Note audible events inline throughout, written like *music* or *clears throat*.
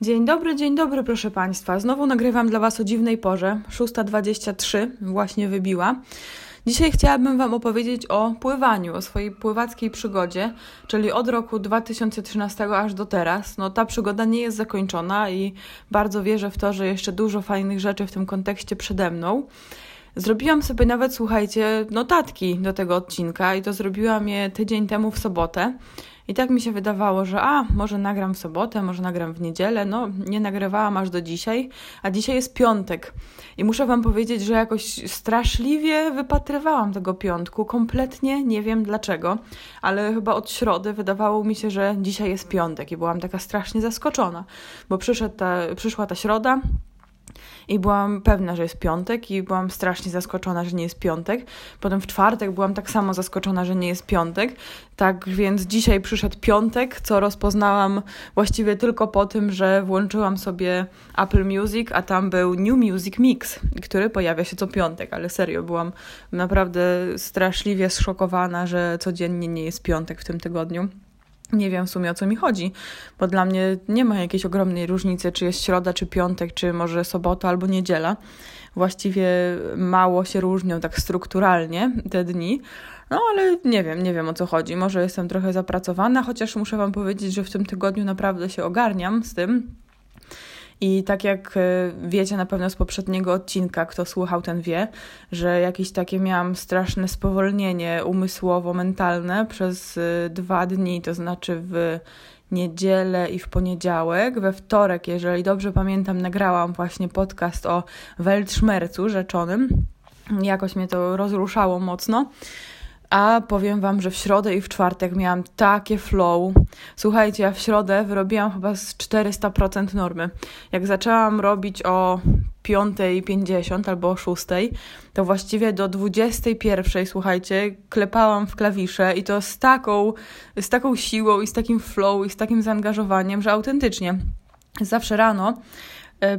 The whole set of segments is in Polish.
Dzień dobry, dzień dobry, proszę Państwa. Znowu nagrywam dla Was o dziwnej porze. 6.23 właśnie wybiła. Dzisiaj chciałabym Wam opowiedzieć o pływaniu, o swojej pływackiej przygodzie, czyli od roku 2013 aż do teraz. No, ta przygoda nie jest zakończona i bardzo wierzę w to, że jeszcze dużo fajnych rzeczy w tym kontekście przede mną. Zrobiłam sobie nawet, słuchajcie, notatki do tego odcinka i to zrobiłam je tydzień temu w sobotę. I tak mi się wydawało, że a, może nagram w sobotę, może nagram w niedzielę. No, nie nagrywałam aż do dzisiaj, a dzisiaj jest piątek. I muszę Wam powiedzieć, że jakoś straszliwie wypatrywałam tego piątku. Kompletnie nie wiem dlaczego, ale chyba od środy wydawało mi się, że dzisiaj jest piątek i byłam taka strasznie zaskoczona, bo przyszedł ta, przyszła ta środa, i byłam pewna, że jest piątek i byłam strasznie zaskoczona, że nie jest piątek. Potem w czwartek byłam tak samo zaskoczona, że nie jest piątek. Tak więc dzisiaj przyszedł piątek, co rozpoznałam właściwie tylko po tym, że włączyłam sobie Apple Music, a tam był New Music Mix, który pojawia się co piątek, ale serio, byłam naprawdę straszliwie zszokowana, że codziennie nie jest piątek w tym tygodniu. Nie wiem w sumie o co mi chodzi, bo dla mnie nie ma jakiejś ogromnej różnicy, czy jest środa, czy piątek, czy może sobota albo niedziela. Właściwie mało się różnią tak strukturalnie te dni. No ale nie wiem, nie wiem o co chodzi. Może jestem trochę zapracowana, chociaż muszę Wam powiedzieć, że w tym tygodniu naprawdę się ogarniam z tym i tak jak e, wiecie na pewno z poprzedniego odcinka, kto słuchał, ten wie, że jakieś takie miałam straszne spowolnienie umysłowo-mentalne przez e, dwa dni, to znaczy w niedzielę i w poniedziałek. We wtorek, jeżeli dobrze pamiętam, nagrałam właśnie podcast o Weltschmerzu rzeczonym. Jakoś mnie to rozruszało mocno. A powiem Wam, że w środę i w czwartek miałam takie flow. Słuchajcie, ja w środę wyrobiłam chyba z 400% normy. Jak zaczęłam robić o 5.50 albo o 6, to właściwie do 21, słuchajcie, klepałam w klawisze i to z taką, z taką siłą i z takim flow i z takim zaangażowaniem, że autentycznie zawsze rano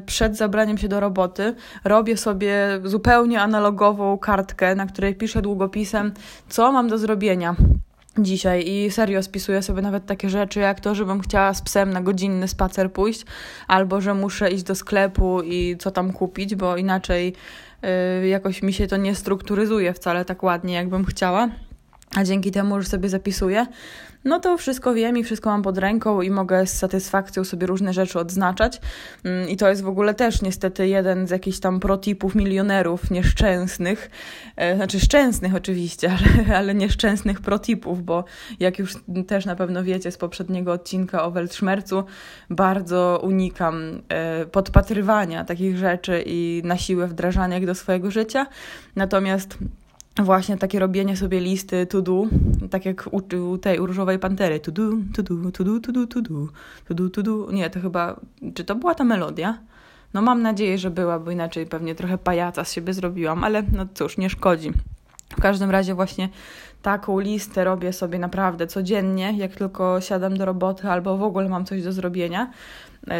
przed zabraniem się do roboty robię sobie zupełnie analogową kartkę, na której piszę długopisem, co mam do zrobienia dzisiaj i serio spisuję sobie nawet takie rzeczy jak to, żebym chciała z psem na godzinny spacer pójść, albo że muszę iść do sklepu i co tam kupić, bo inaczej y, jakoś mi się to nie strukturyzuje wcale tak ładnie, jakbym chciała. A dzięki temu, że sobie zapisuję, no to wszystko wiem i wszystko mam pod ręką i mogę z satysfakcją sobie różne rzeczy odznaczać. Mm, I to jest w ogóle też niestety jeden z jakichś tam protipów milionerów nieszczęsnych, e, znaczy szczęsnych oczywiście, *laughs* ale, ale nieszczęsnych protipów, bo jak już też na pewno wiecie z poprzedniego odcinka o Weltschmerzu, bardzo unikam e, podpatrywania takich rzeczy i na siłę wdrażania ich do swojego życia. Natomiast właśnie takie robienie sobie listy to do, tak jak u, u tej Różowej Pantery, to do, to do, to do, to do, to do, to do, to do. Nie, to chyba, czy to była ta melodia? No mam nadzieję, że była, bo inaczej pewnie trochę pajaca z siebie zrobiłam, ale no cóż, nie szkodzi. W każdym razie właśnie taką listę robię sobie naprawdę codziennie, jak tylko siadam do roboty albo w ogóle mam coś do zrobienia,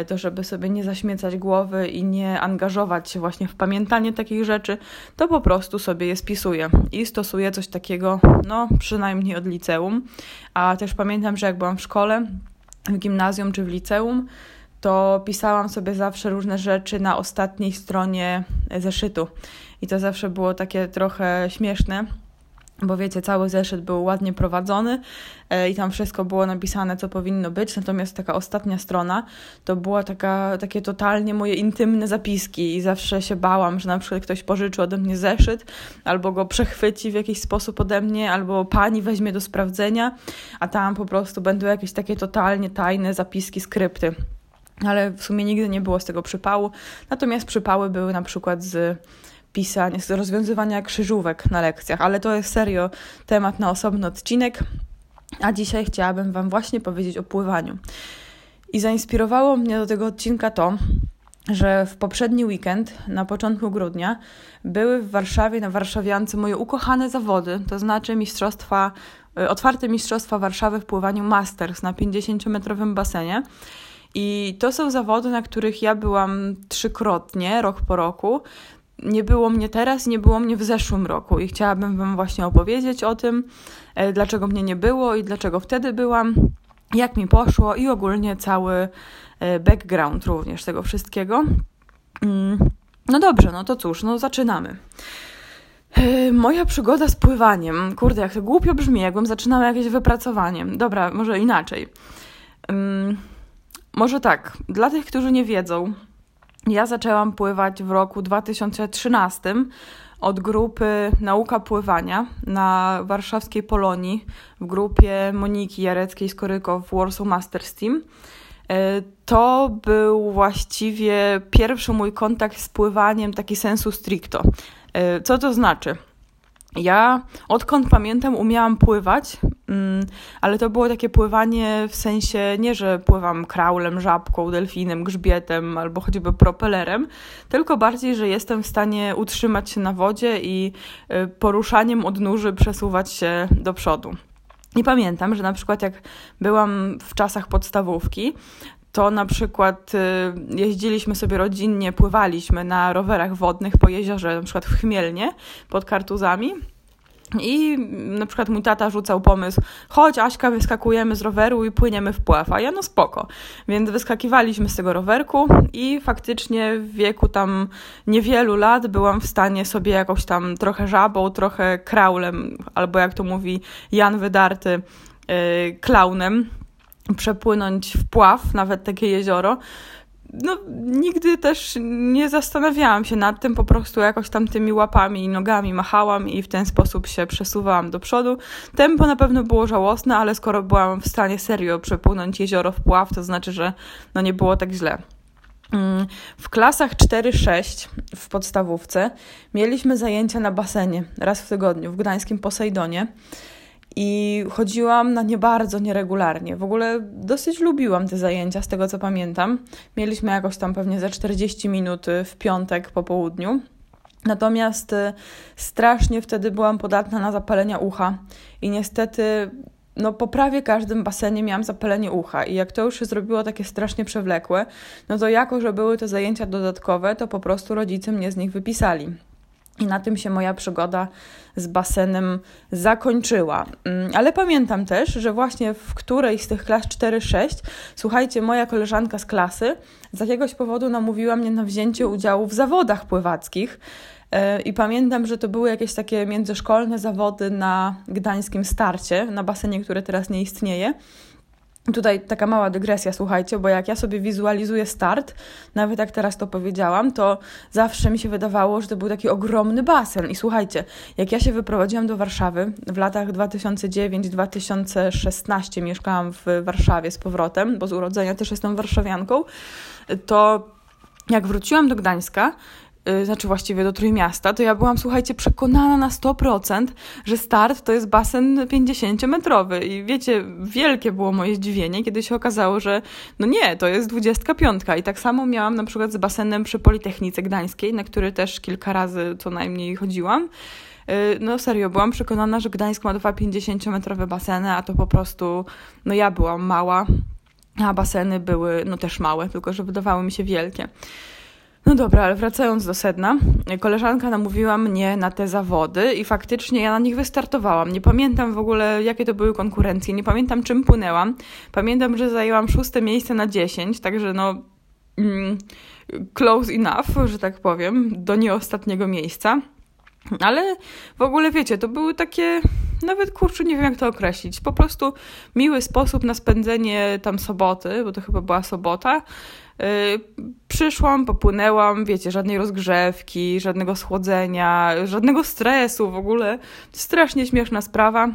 to żeby sobie nie zaśmiecać głowy i nie angażować się właśnie w pamiętanie takich rzeczy, to po prostu sobie je spisuję i stosuję coś takiego, no przynajmniej od liceum. A też pamiętam, że jak byłam w szkole, w gimnazjum czy w liceum, to pisałam sobie zawsze różne rzeczy na ostatniej stronie zeszytu. I to zawsze było takie trochę śmieszne, bo wiecie, cały zeszyt był ładnie prowadzony e, i tam wszystko było napisane, co powinno być, natomiast taka ostatnia strona to była taka, takie totalnie moje intymne zapiski i zawsze się bałam, że na przykład ktoś pożyczy ode mnie zeszyt, albo go przechwyci w jakiś sposób ode mnie, albo pani weźmie do sprawdzenia, a tam po prostu będą jakieś takie totalnie tajne zapiski, skrypty. Ale w sumie nigdy nie było z tego przypału, natomiast przypały były na przykład z pisania, rozwiązywania krzyżówek na lekcjach, ale to jest serio temat na osobny odcinek. A dzisiaj chciałabym Wam właśnie powiedzieć o pływaniu. I zainspirowało mnie do tego odcinka to, że w poprzedni weekend, na początku grudnia, były w Warszawie, na Warszawiance moje ukochane zawody, to znaczy mistrzostwa, y, otwarte mistrzostwa Warszawy w pływaniu Masters na 50-metrowym basenie. I to są zawody, na których ja byłam trzykrotnie, rok po roku nie było mnie teraz, nie było mnie w zeszłym roku i chciałabym Wam właśnie opowiedzieć o tym, e, dlaczego mnie nie było i dlaczego wtedy byłam. jak mi poszło i ogólnie cały e, background również tego wszystkiego. Mm, no dobrze, no to cóż, no zaczynamy. E, moja przygoda z pływaniem. Kurde, jak to głupio brzmi, jakbym zaczynała jakieś wypracowanie. Dobra, może inaczej. Um, może tak, dla tych, którzy nie wiedzą, ja zaczęłam pływać w roku 2013 od grupy Nauka Pływania na warszawskiej Polonii w grupie Moniki Jareckiej-Skoryko w Warsaw Masters Team. E, to był właściwie pierwszy mój kontakt z pływaniem taki sensu stricto. E, co to znaczy? Ja odkąd pamiętam umiałam pływać, mm, ale to było takie pływanie w sensie nie, że pływam kraulem, żabką, delfinem, grzbietem albo choćby propelerem, tylko bardziej, że jestem w stanie utrzymać się na wodzie i y, poruszaniem odnóży przesuwać się do przodu. I pamiętam, że na przykład jak byłam w czasach podstawówki, to na przykład y, jeździliśmy sobie rodzinnie, pływaliśmy na rowerach wodnych po jeziorze, na przykład w Chmielnie pod Kartuzami. I na przykład mój tata rzucał pomysł, chodź Aśka, wyskakujemy z roweru i płyniemy w pław, a ja no spoko. Więc wyskakiwaliśmy z tego rowerku i faktycznie w wieku tam niewielu lat byłam w stanie sobie jakąś tam trochę żabą, trochę kraulem, albo jak to mówi Jan Wydarty, yy, klaunem, przepłynąć w pław, nawet takie jezioro. No, nigdy też nie zastanawiałam się nad tym, po prostu jakoś tam tymi łapami i nogami machałam i w ten sposób się przesuwałam do przodu. Tempo na pewno było żałosne, ale skoro byłam w stanie serio przepłynąć jezioro w pław, to znaczy, że no nie było tak źle. Mm, w klasach 4-6 w podstawówce mieliśmy zajęcia na basenie raz w tygodniu w gdańskim Posejdonie. I chodziłam na nie bardzo nieregularnie. W ogóle dosyć lubiłam te zajęcia, z tego co pamiętam. Mieliśmy jakoś tam pewnie za 40 minut w piątek po południu. Natomiast y, strasznie wtedy byłam podatna na zapalenia ucha i niestety no po prawie każdym basenie miałam zapalenie ucha i jak to już się zrobiło takie strasznie przewlekłe, no to jako, że były to zajęcia dodatkowe, to po prostu rodzice mnie z nich wypisali. I na tym się moja przygoda z basenem zakończyła. Mm, ale pamiętam też, że właśnie w którejś z tych klas 4-6, słuchajcie, moja koleżanka z klasy z jakiegoś powodu namówiła mnie na wzięcie udziału w zawodach pływackich. E, I pamiętam, że to były jakieś takie międzyszkolne zawody na gdańskim starcie, na basenie, które teraz nie istnieje. Tutaj taka mała dygresja, słuchajcie, bo jak ja sobie wizualizuję start, nawet jak teraz to powiedziałam, to zawsze mi się wydawało, że to był taki ogromny basen. I słuchajcie, jak ja się wyprowadziłam do Warszawy w latach 2009-2016, mieszkałam w Warszawie z powrotem, bo z urodzenia też jestem warszawianką, to jak wróciłam do Gdańska, znaczy właściwie do Trójmiasta, to ja byłam, słuchajcie, przekonana na 100%, że start to jest basen 50-metrowy. I wiecie, wielkie było moje zdziwienie, kiedy się okazało, że no nie, to jest 25. I tak samo miałam na przykład z basenem przy Politechnice Gdańskiej, na który też kilka razy co najmniej chodziłam. Y, no serio, byłam przekonana, że Gdańsk ma dwa 50-metrowe baseny, a to po prostu, no ja byłam mała, a baseny były no też małe, tylko że wydawały mi się wielkie. No dobra, ale wracając do sedna, koleżanka namówiła mnie na te zawody i faktycznie ja na nich wystartowałam. Nie pamiętam w ogóle, jakie to były konkurencje, nie pamiętam czym płynęłam. Pamiętam, że zajęłam szóste miejsce na dziesięć, także no mm, close enough, że tak powiem, do nieostatniego miejsca. Ale w ogóle wiecie, to były takie, nawet kurczę, nie wiem jak to określić, po prostu miły sposób na spędzenie tam soboty, bo to chyba była sobota. Yy, przyszłam, popłynęłam, wiecie, żadnej rozgrzewki, żadnego schłodzenia, żadnego stresu w ogóle. Strasznie śmieszna sprawa.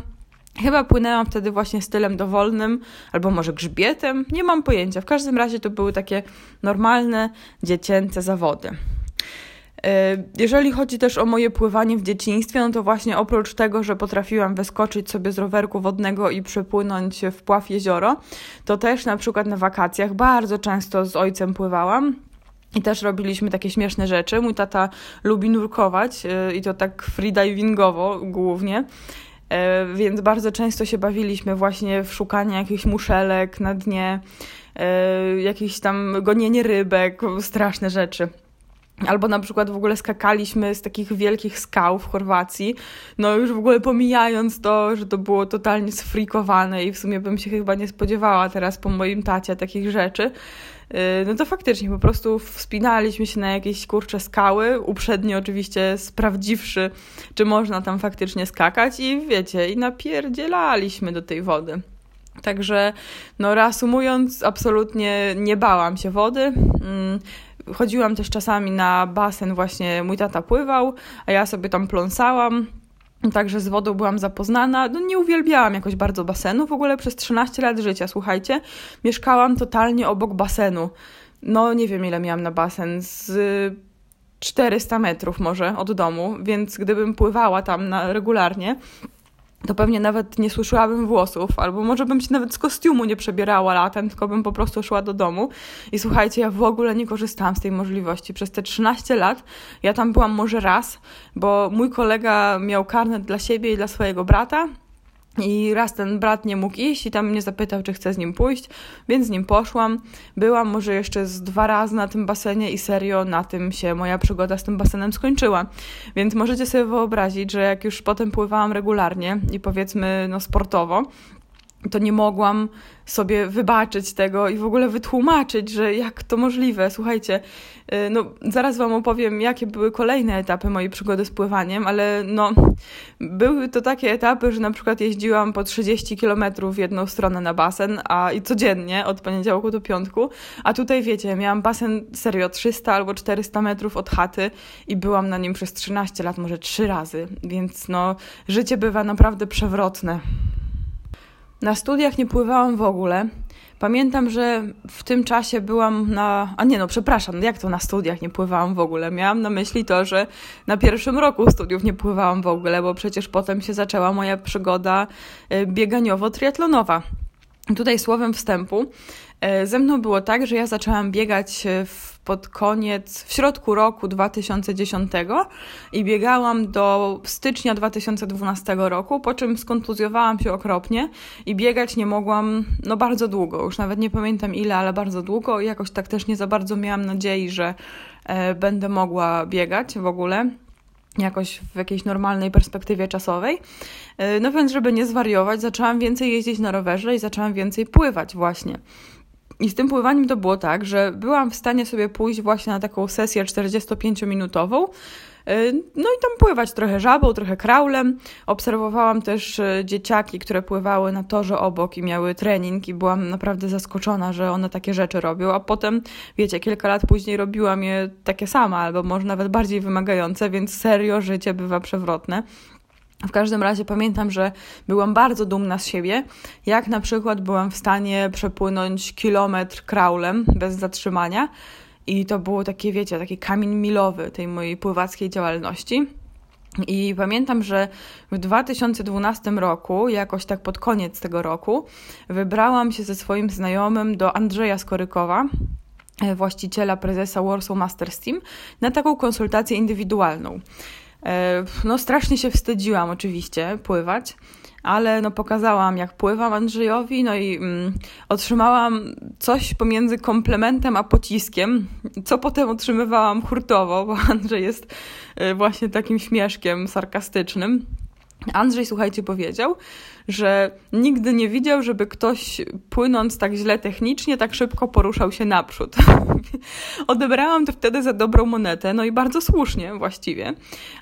Chyba płynęłam wtedy właśnie stylem dowolnym, albo może grzbietem, nie mam pojęcia. W każdym razie to były takie normalne, dziecięce zawody. E, jeżeli chodzi też o moje pływanie w dzieciństwie, no to właśnie oprócz tego, że potrafiłam wyskoczyć sobie z rowerku wodnego i przepłynąć w pław jezioro, to też na przykład na wakacjach bardzo często z ojcem pływałam. I też robiliśmy takie śmieszne rzeczy. Mój tata lubi nurkować e, i to tak freedivingowo głównie. E, więc bardzo często się bawiliśmy właśnie w szukanie jakichś muszelek na dnie, jakieś tam gonienie rybek, straszne rzeczy. Albo na przykład w ogóle skakaliśmy z takich wielkich skał w Chorwacji, no już w ogóle pomijając to, że to było totalnie sfrikowane i w sumie bym się chyba nie spodziewała teraz po moim tacie takich rzeczy, y, no to faktycznie po prostu wspinaliśmy się na jakieś kurcze skały, uprzednio oczywiście sprawdziwszy, czy można tam faktycznie skakać i wiecie, i napierdzielaliśmy do tej wody. Także, no reasumując, absolutnie nie bałam się wody. Chodziłam też czasami na basen, właśnie mój tata pływał, a ja sobie tam pląsałam. Także z wodą byłam zapoznana. No nie uwielbiałam jakoś bardzo basenu. W ogóle przez 13 lat życia, słuchajcie, mieszkałam totalnie obok basenu. No nie wiem ile miałam na basen, z 400 metrów może od domu, więc gdybym pływała tam na, regularnie, to pewnie nawet nie słyszałabym włosów, albo może bym się nawet z kostiumu nie przebierała latem, tylko bym po prostu szła do domu. I słuchajcie, ja w ogóle nie korzystałam z tej możliwości. Przez te 13 lat ja tam byłam może raz, bo mój kolega miał karnet dla siebie i dla swojego brata, i raz ten brat nie mógł iść i tam mnie zapytał, czy chcę z nim pójść, więc z nim poszłam. Byłam może jeszcze z dwa razy na tym basenie i serio na tym się moja przygoda z tym basenem skończyła. Więc możecie sobie wyobrazić, że jak już potem pływałam regularnie i powiedzmy no sportowo, to nie mogłam sobie wybaczyć tego i w ogóle wytłumaczyć, że jak to możliwe. Słuchajcie, y, no zaraz Wam opowiem, jakie były kolejne etapy mojej przygody z pływaniem, ale no były to takie etapy, że na przykład jeździłam po 30 km w jedną stronę na basen, a i codziennie od poniedziałku do piątku, a tutaj wiecie, miałam basen serio 300 albo 400 metrów od chaty i byłam na nim przez 13 lat, może 3 razy, więc no życie bywa naprawdę przewrotne. Na studiach nie pływałam w ogóle. Pamiętam, że w tym czasie byłam na. A nie, no, przepraszam, jak to na studiach nie pływałam w ogóle? Miałam na myśli to, że na pierwszym roku studiów nie pływałam w ogóle, bo przecież potem się zaczęła moja przygoda y, bieganiowo-triatlonowa. Tutaj słowem wstępu. E, ze mną było tak, że ja zaczęłam biegać e, w, pod koniec, w środku roku 2010 i biegałam do stycznia 2012 roku, po czym skontuzjowałam się okropnie i biegać nie mogłam no bardzo długo, już nawet nie pamiętam ile, ale bardzo długo i jakoś tak też nie za bardzo miałam nadziei, że e, będę mogła biegać w ogóle jakoś w jakiejś normalnej perspektywie czasowej. E, no więc, żeby nie zwariować, zaczęłam więcej jeździć na rowerze i zaczęłam więcej pływać właśnie. I z tym pływaniem to było tak, że byłam w stanie sobie pójść właśnie na taką sesję 45-minutową, e, no i tam pływać trochę żabą, trochę kraulem. Obserwowałam też e, dzieciaki, które pływały na torze obok i miały trening i byłam naprawdę zaskoczona, że one takie rzeczy robią, a potem, wiecie, kilka lat później robiłam je takie same, albo może nawet bardziej wymagające, więc serio życie bywa przewrotne. W każdym razie pamiętam, że byłam bardzo dumna z siebie, jak na przykład byłam w stanie przepłynąć kilometr kraulem bez zatrzymania. I to było takie, wiecie, taki kamień milowy tej mojej pływackiej działalności. I pamiętam, że w 2012 roku, jakoś tak pod koniec tego roku, wybrałam się ze swoim znajomym do Andrzeja Skorykowa, e, właściciela prezesa Warsaw Masters Team, na taką konsultację indywidualną. E, no strasznie się wstydziłam oczywiście pływać, ale no pokazałam jak pływam Andrzejowi, no i mm, otrzymałam coś pomiędzy komplementem a pociskiem, co potem otrzymywałam hurtowo, bo *laughs* Andrzej jest e, właśnie takim śmieszkiem sarkastycznym. Andrzej, słuchajcie, powiedział, że nigdy nie widział, żeby ktoś płynąc tak źle technicznie, tak szybko poruszał się naprzód. *laughs* Odebrałam to wtedy za dobrą monetę, no i bardzo słusznie właściwie.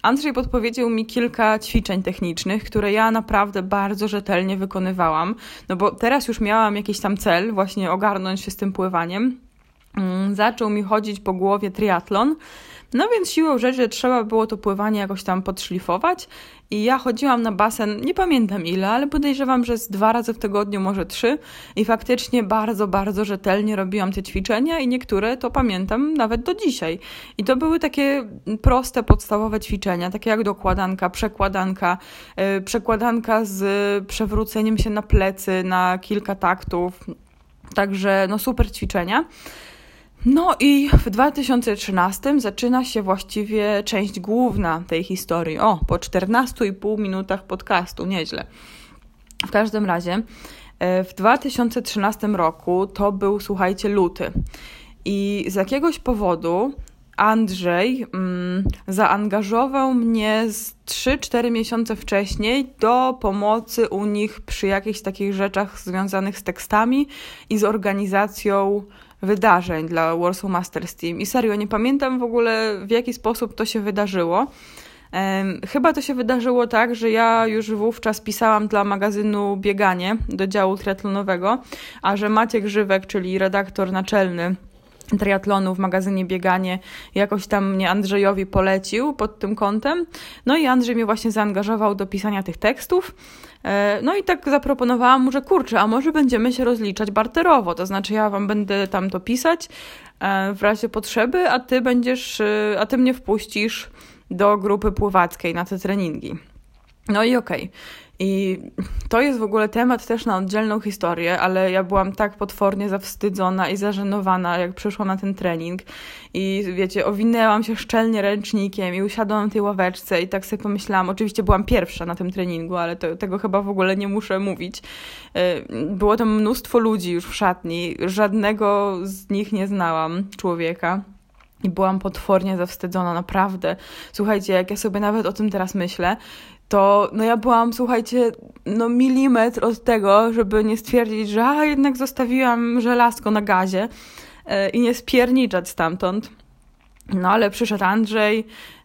Andrzej podpowiedział mi kilka ćwiczeń technicznych, które ja naprawdę bardzo rzetelnie wykonywałam, no bo teraz już miałam jakiś tam cel, właśnie ogarnąć się z tym pływaniem. Mm, zaczął mi chodzić po głowie triatlon. No więc siłą rzeczy trzeba było to pływanie jakoś tam podszlifować i ja chodziłam na basen, nie pamiętam ile, ale podejrzewam, że z dwa razy w tygodniu, może trzy i faktycznie bardzo, bardzo rzetelnie robiłam te ćwiczenia i niektóre to pamiętam nawet do dzisiaj. I to były takie proste, podstawowe ćwiczenia, takie jak dokładanka, przekładanka, yy, przekładanka z przewróceniem się na plecy na kilka taktów, także no super ćwiczenia. No i w 2013 zaczyna się właściwie część główna tej historii. O, po 14,5 minutach podcastu, nieźle. W każdym razie e, w 2013 roku to był, słuchajcie, luty. I z jakiegoś powodu Andrzej mm, zaangażował mnie z 3-4 miesiące wcześniej do pomocy u nich przy jakichś takich rzeczach związanych z tekstami i z organizacją wydarzeń dla Warsaw Masters Team. I serio, nie pamiętam w ogóle w jaki sposób to się wydarzyło. Chyba to się wydarzyło tak, że ja już wówczas pisałam dla magazynu Bieganie do działu triatlonowego, a że Maciek Żywek, czyli redaktor naczelny triatlonu w magazynie Bieganie jakoś tam mnie Andrzejowi polecił pod tym kątem. No i Andrzej mnie właśnie zaangażował do pisania tych tekstów. E, no i tak zaproponowałam mu, że kurczę, a może będziemy się rozliczać barterowo, to znaczy ja wam będę tam to pisać e, w razie potrzeby, a ty będziesz, e, a ty mnie wpuścisz do grupy pływackiej na te treningi. No i okej. Okay. I to jest w ogóle temat też na oddzielną historię, ale ja byłam tak potwornie zawstydzona i zażenowana, jak przyszłam na ten trening. I wiecie, owinęłam się szczelnie ręcznikiem i usiadłam na tej ławeczce i tak sobie pomyślałam, oczywiście byłam pierwsza na tym treningu, ale to, tego chyba w ogóle nie muszę mówić. Y, było tam mnóstwo ludzi już w szatni, żadnego z nich nie znałam, człowieka. I byłam potwornie zawstydzona, naprawdę. Słuchajcie, jak ja sobie nawet o tym teraz myślę, to no ja byłam, słuchajcie, no milimetr od tego, żeby nie stwierdzić, że a, jednak zostawiłam żelazko na gazie yy, i nie spierniczać stamtąd. No ale przyszedł Andrzej,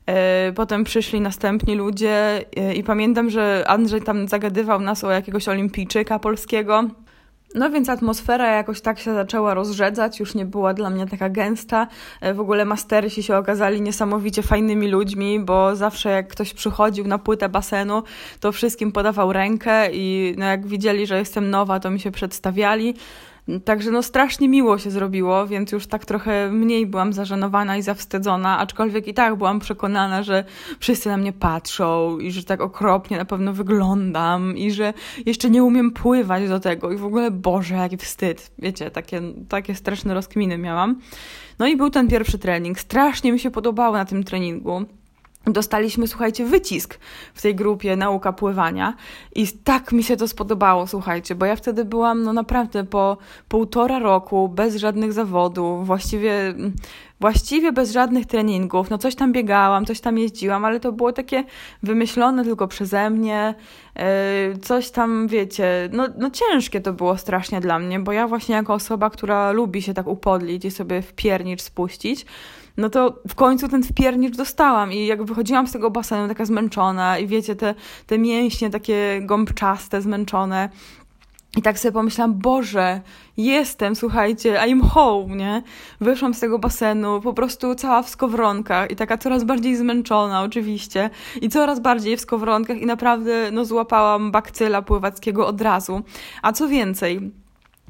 yy, potem przyszli następni ludzie yy, i pamiętam, że Andrzej tam zagadywał nas o jakiegoś olimpijczyka polskiego, no więc atmosfera jakoś tak się zaczęła rozrzedzać, już nie była dla mnie taka gęsta. E, w ogóle masterysi się okazali niesamowicie fajnymi ludźmi, bo zawsze jak ktoś przychodził na płytę basenu, to wszystkim podawał rękę i no jak widzieli, że jestem nowa, to mi się przedstawiali. Także no strasznie miło się zrobiło, więc już tak trochę mniej byłam zażenowana i zawstydzona, aczkolwiek i tak byłam przekonana, że wszyscy na mnie patrzą i że tak okropnie na pewno wyglądam i że jeszcze nie umiem pływać do tego i w ogóle Boże, jaki wstyd. Wiecie, takie, takie straszne rozkminy miałam. No i był ten pierwszy trening. Strasznie mi się podobało na tym treningu dostaliśmy, słuchajcie, wycisk w tej grupie nauka pływania i tak mi się to spodobało, słuchajcie, bo ja wtedy byłam no naprawdę po półtora roku bez żadnych zawodów, właściwie właściwie bez żadnych treningów. No coś tam biegałam, coś tam jeździłam, ale to było takie wymyślone tylko przeze mnie. Yy, coś tam, wiecie, no, no ciężkie to było strasznie dla mnie, bo ja właśnie jako osoba, która lubi się tak upodlić i sobie w piernicz spuścić, no to w końcu ten wpiernicz dostałam i jak wychodziłam z tego basenu taka zmęczona i wiecie, te, te mięśnie takie gąbczaste, zmęczone. I tak sobie pomyślałam, Boże, jestem, słuchajcie, I'm home, nie? Wyszłam z tego basenu, po prostu cała w skowronkach i taka coraz bardziej zmęczona oczywiście i coraz bardziej w skowronkach i naprawdę, no, złapałam bakcyla pływackiego od razu. A co więcej,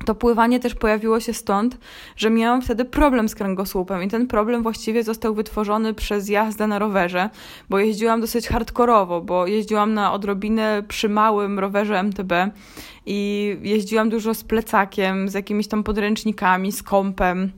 to pływanie też pojawiło się stąd, że miałam wtedy problem z kręgosłupem i ten problem właściwie został wytworzony przez jazdę na rowerze, bo jeździłam dosyć hardkorowo, bo jeździłam na odrobinę przy małym rowerze MTB i jeździłam dużo z plecakiem, z jakimiś tam podręcznikami, z kąpem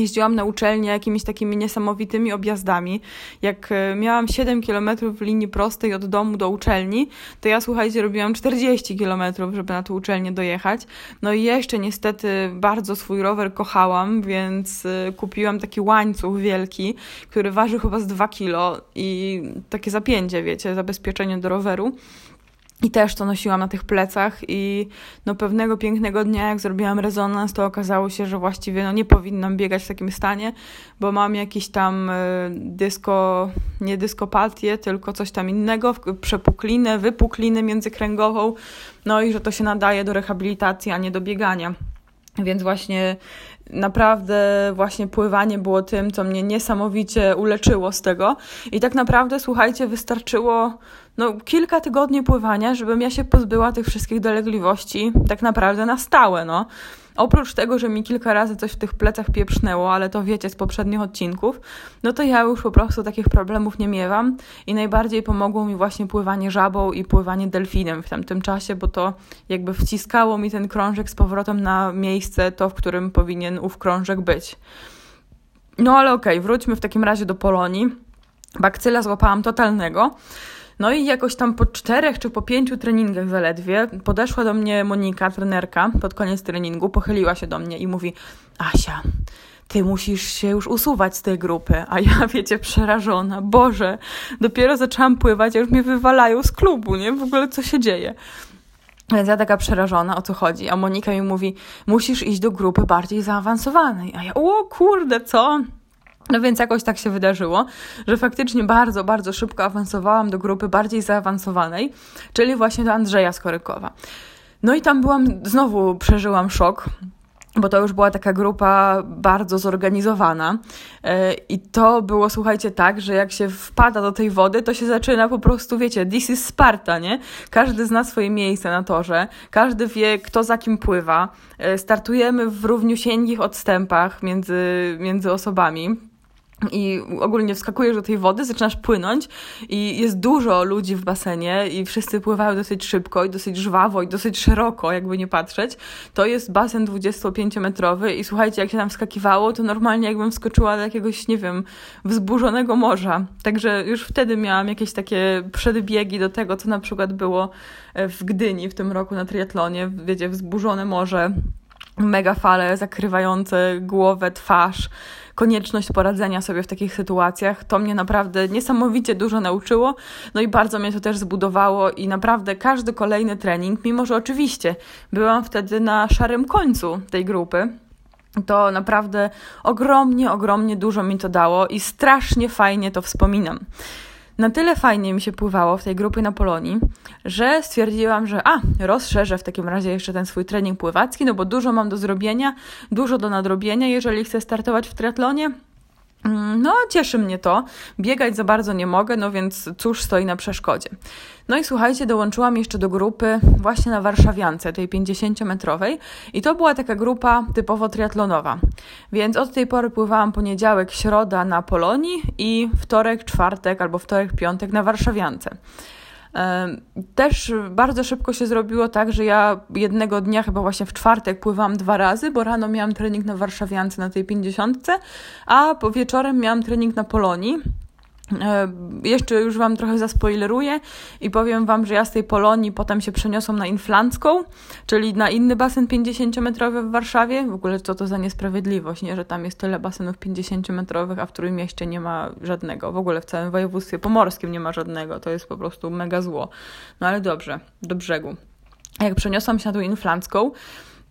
Jeździłam na uczelnię jakimiś takimi niesamowitymi objazdami. Jak e, miałam 7 km linii prostej od domu do uczelni, to ja słuchajcie, robiłam 40 km, żeby na tę uczelnię dojechać. No i jeszcze niestety bardzo swój rower kochałam, więc e, kupiłam taki łańcuch wielki, który waży chyba z 2 kg i takie zapięcie, wiecie, zabezpieczenie do roweru. I też to nosiłam na tych plecach i no pewnego pięknego dnia, jak zrobiłam rezonans, to okazało się, że właściwie no nie powinnam biegać w takim stanie, bo mam jakiś tam y, dysko, nie dyskopatię, tylko coś tam innego, przepuklinę, wypuklinę międzykręgową, no i że to się nadaje do rehabilitacji, a nie do biegania. Więc właśnie naprawdę właśnie pływanie było tym, co mnie niesamowicie uleczyło z tego. I tak naprawdę, słuchajcie, wystarczyło no, kilka tygodni pływania, żebym ja się pozbyła tych wszystkich dolegliwości tak naprawdę na stałe, no. Oprócz tego, że mi kilka razy coś w tych plecach pieprznęło, ale to wiecie z poprzednich odcinków, no to ja już po prostu takich problemów nie miewam i najbardziej pomogło mi właśnie pływanie żabą i pływanie delfinem w tamtym czasie, bo to jakby wciskało mi ten krążek z powrotem na miejsce, to w którym powinien ów krążek być. No ale okej, okay, wróćmy w takim razie do Polonii. Bakcyla złapałam totalnego. No i jakoś tam po czterech czy po pięciu treningach zaledwie podeszła do mnie Monika, trenerka, pod koniec treningu, pochyliła się do mnie i mówi: Asia, ty musisz się już usuwać z tej grupy. A ja, *laughs* wiecie, przerażona, Boże, dopiero zaczęłam pływać, a już mnie wywalają z klubu, nie? W ogóle co się dzieje? Więc ja taka przerażona, o co chodzi. A Monika mi mówi, musisz iść do grupy bardziej zaawansowanej. A ja, o kurde, co? No więc jakoś tak się wydarzyło, że faktycznie bardzo, bardzo szybko awansowałam do grupy bardziej zaawansowanej, czyli właśnie do Andrzeja Skorykowa. No i tam byłam, znowu przeżyłam szok, bo to już była taka grupa bardzo zorganizowana. E, I to było, słuchajcie, tak, że jak się wpada do tej wody, to się zaczyna po prostu, wiecie, this is Sparta, nie? Każdy zna swoje miejsce na torze, każdy wie, kto za kim pływa. E, startujemy w równiusieńkich odstępach między, między osobami i ogólnie wskakujesz do tej wody, zaczynasz płynąć i jest dużo ludzi w basenie i wszyscy pływają dosyć szybko i dosyć żwawo i dosyć szeroko, jakby nie patrzeć. To jest basen 25-metrowy i słuchajcie, jak się tam wskakiwało, to normalnie jakbym wskoczyła do jakiegoś, nie wiem, wzburzonego morza. Także już wtedy miałam jakieś takie przedbiegi do tego, co na przykład było w Gdyni w tym roku na triatlonie. Wiecie, wzburzone morze, mega fale zakrywające głowę, twarz konieczność poradzenia sobie w takich sytuacjach. To mnie naprawdę niesamowicie dużo nauczyło, no i bardzo mnie to też zbudowało i naprawdę każdy kolejny trening, mimo że oczywiście byłam wtedy na szarym końcu tej grupy, to naprawdę ogromnie, ogromnie dużo mi to dało i strasznie fajnie to wspominam na tyle fajnie mi się pływało w tej grupie na Polonii, że stwierdziłam, że a, rozszerzę w takim razie jeszcze ten swój trening pływacki, no bo dużo mam do zrobienia, dużo do nadrobienia, jeżeli chcę startować w triatlonie. Mm, no, cieszy mnie to. Biegać za bardzo nie mogę, no więc cóż stoi na przeszkodzie. No i słuchajcie, dołączyłam jeszcze do grupy właśnie na Warszawiance, tej 50-metrowej i to była taka grupa typowo triatlonowa. Więc od tej pory pływałam poniedziałek, środa na Polonii i wtorek, czwartek albo wtorek, piątek na Warszawiance. Też bardzo szybko się zrobiło tak, że ja jednego dnia, chyba właśnie w czwartek, pływałam dwa razy, bo rano miałam trening na Warszawiance na tej 50, a wieczorem miałam trening na Polonii. E, jeszcze już Wam trochę zaspoileruję i powiem Wam, że ja z tej Polonii potem się przeniosłam na Inflancką, czyli na inny basen 50-metrowy w Warszawie. W ogóle co to za niesprawiedliwość, nie? że tam jest tyle basenów 50-metrowych, a w którym mieście nie ma żadnego. W ogóle w całym województwie pomorskim nie ma żadnego. To jest po prostu mega zło. No ale dobrze, do brzegu. Jak przeniosłam się na tą Inflancką,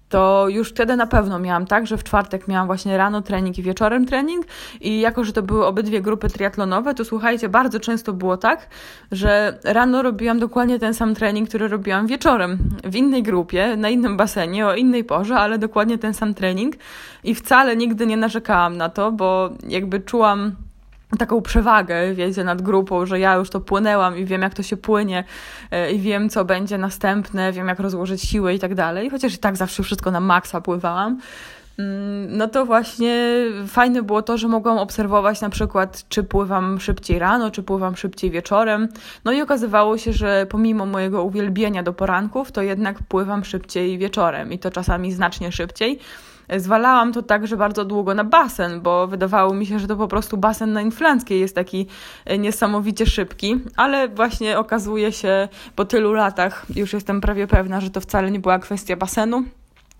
to już wtedy na pewno miałam tak, że w czwartek miałam właśnie rano trening i wieczorem trening. I jako, że to były obydwie grupy triatlonowe, to słuchajcie, bardzo często było tak, że rano robiłam dokładnie ten sam trening, który robiłam wieczorem w innej grupie, na innym basenie, o innej porze, ale dokładnie ten sam trening. I wcale nigdy nie narzekałam na to, bo jakby czułam taką przewagę, wiecie, nad grupą, że ja już to płynęłam i wiem, jak to się płynie e, i wiem, co będzie następne, wiem, jak rozłożyć siłę i tak dalej, chociaż i tak zawsze wszystko na maksa pływałam, mm, no to właśnie fajne było to, że mogłam obserwować na przykład, czy pływam szybciej rano, czy pływam szybciej wieczorem. No i okazywało się, że pomimo mojego uwielbienia do poranków, to jednak pływam szybciej wieczorem i to czasami znacznie szybciej zwalałam to także bardzo długo na basen, bo wydawało mi się, że to po prostu basen na Inflanckiej jest taki e, niesamowicie szybki, ale właśnie okazuje się po tylu latach, już jestem prawie pewna, że to wcale nie była kwestia basenu,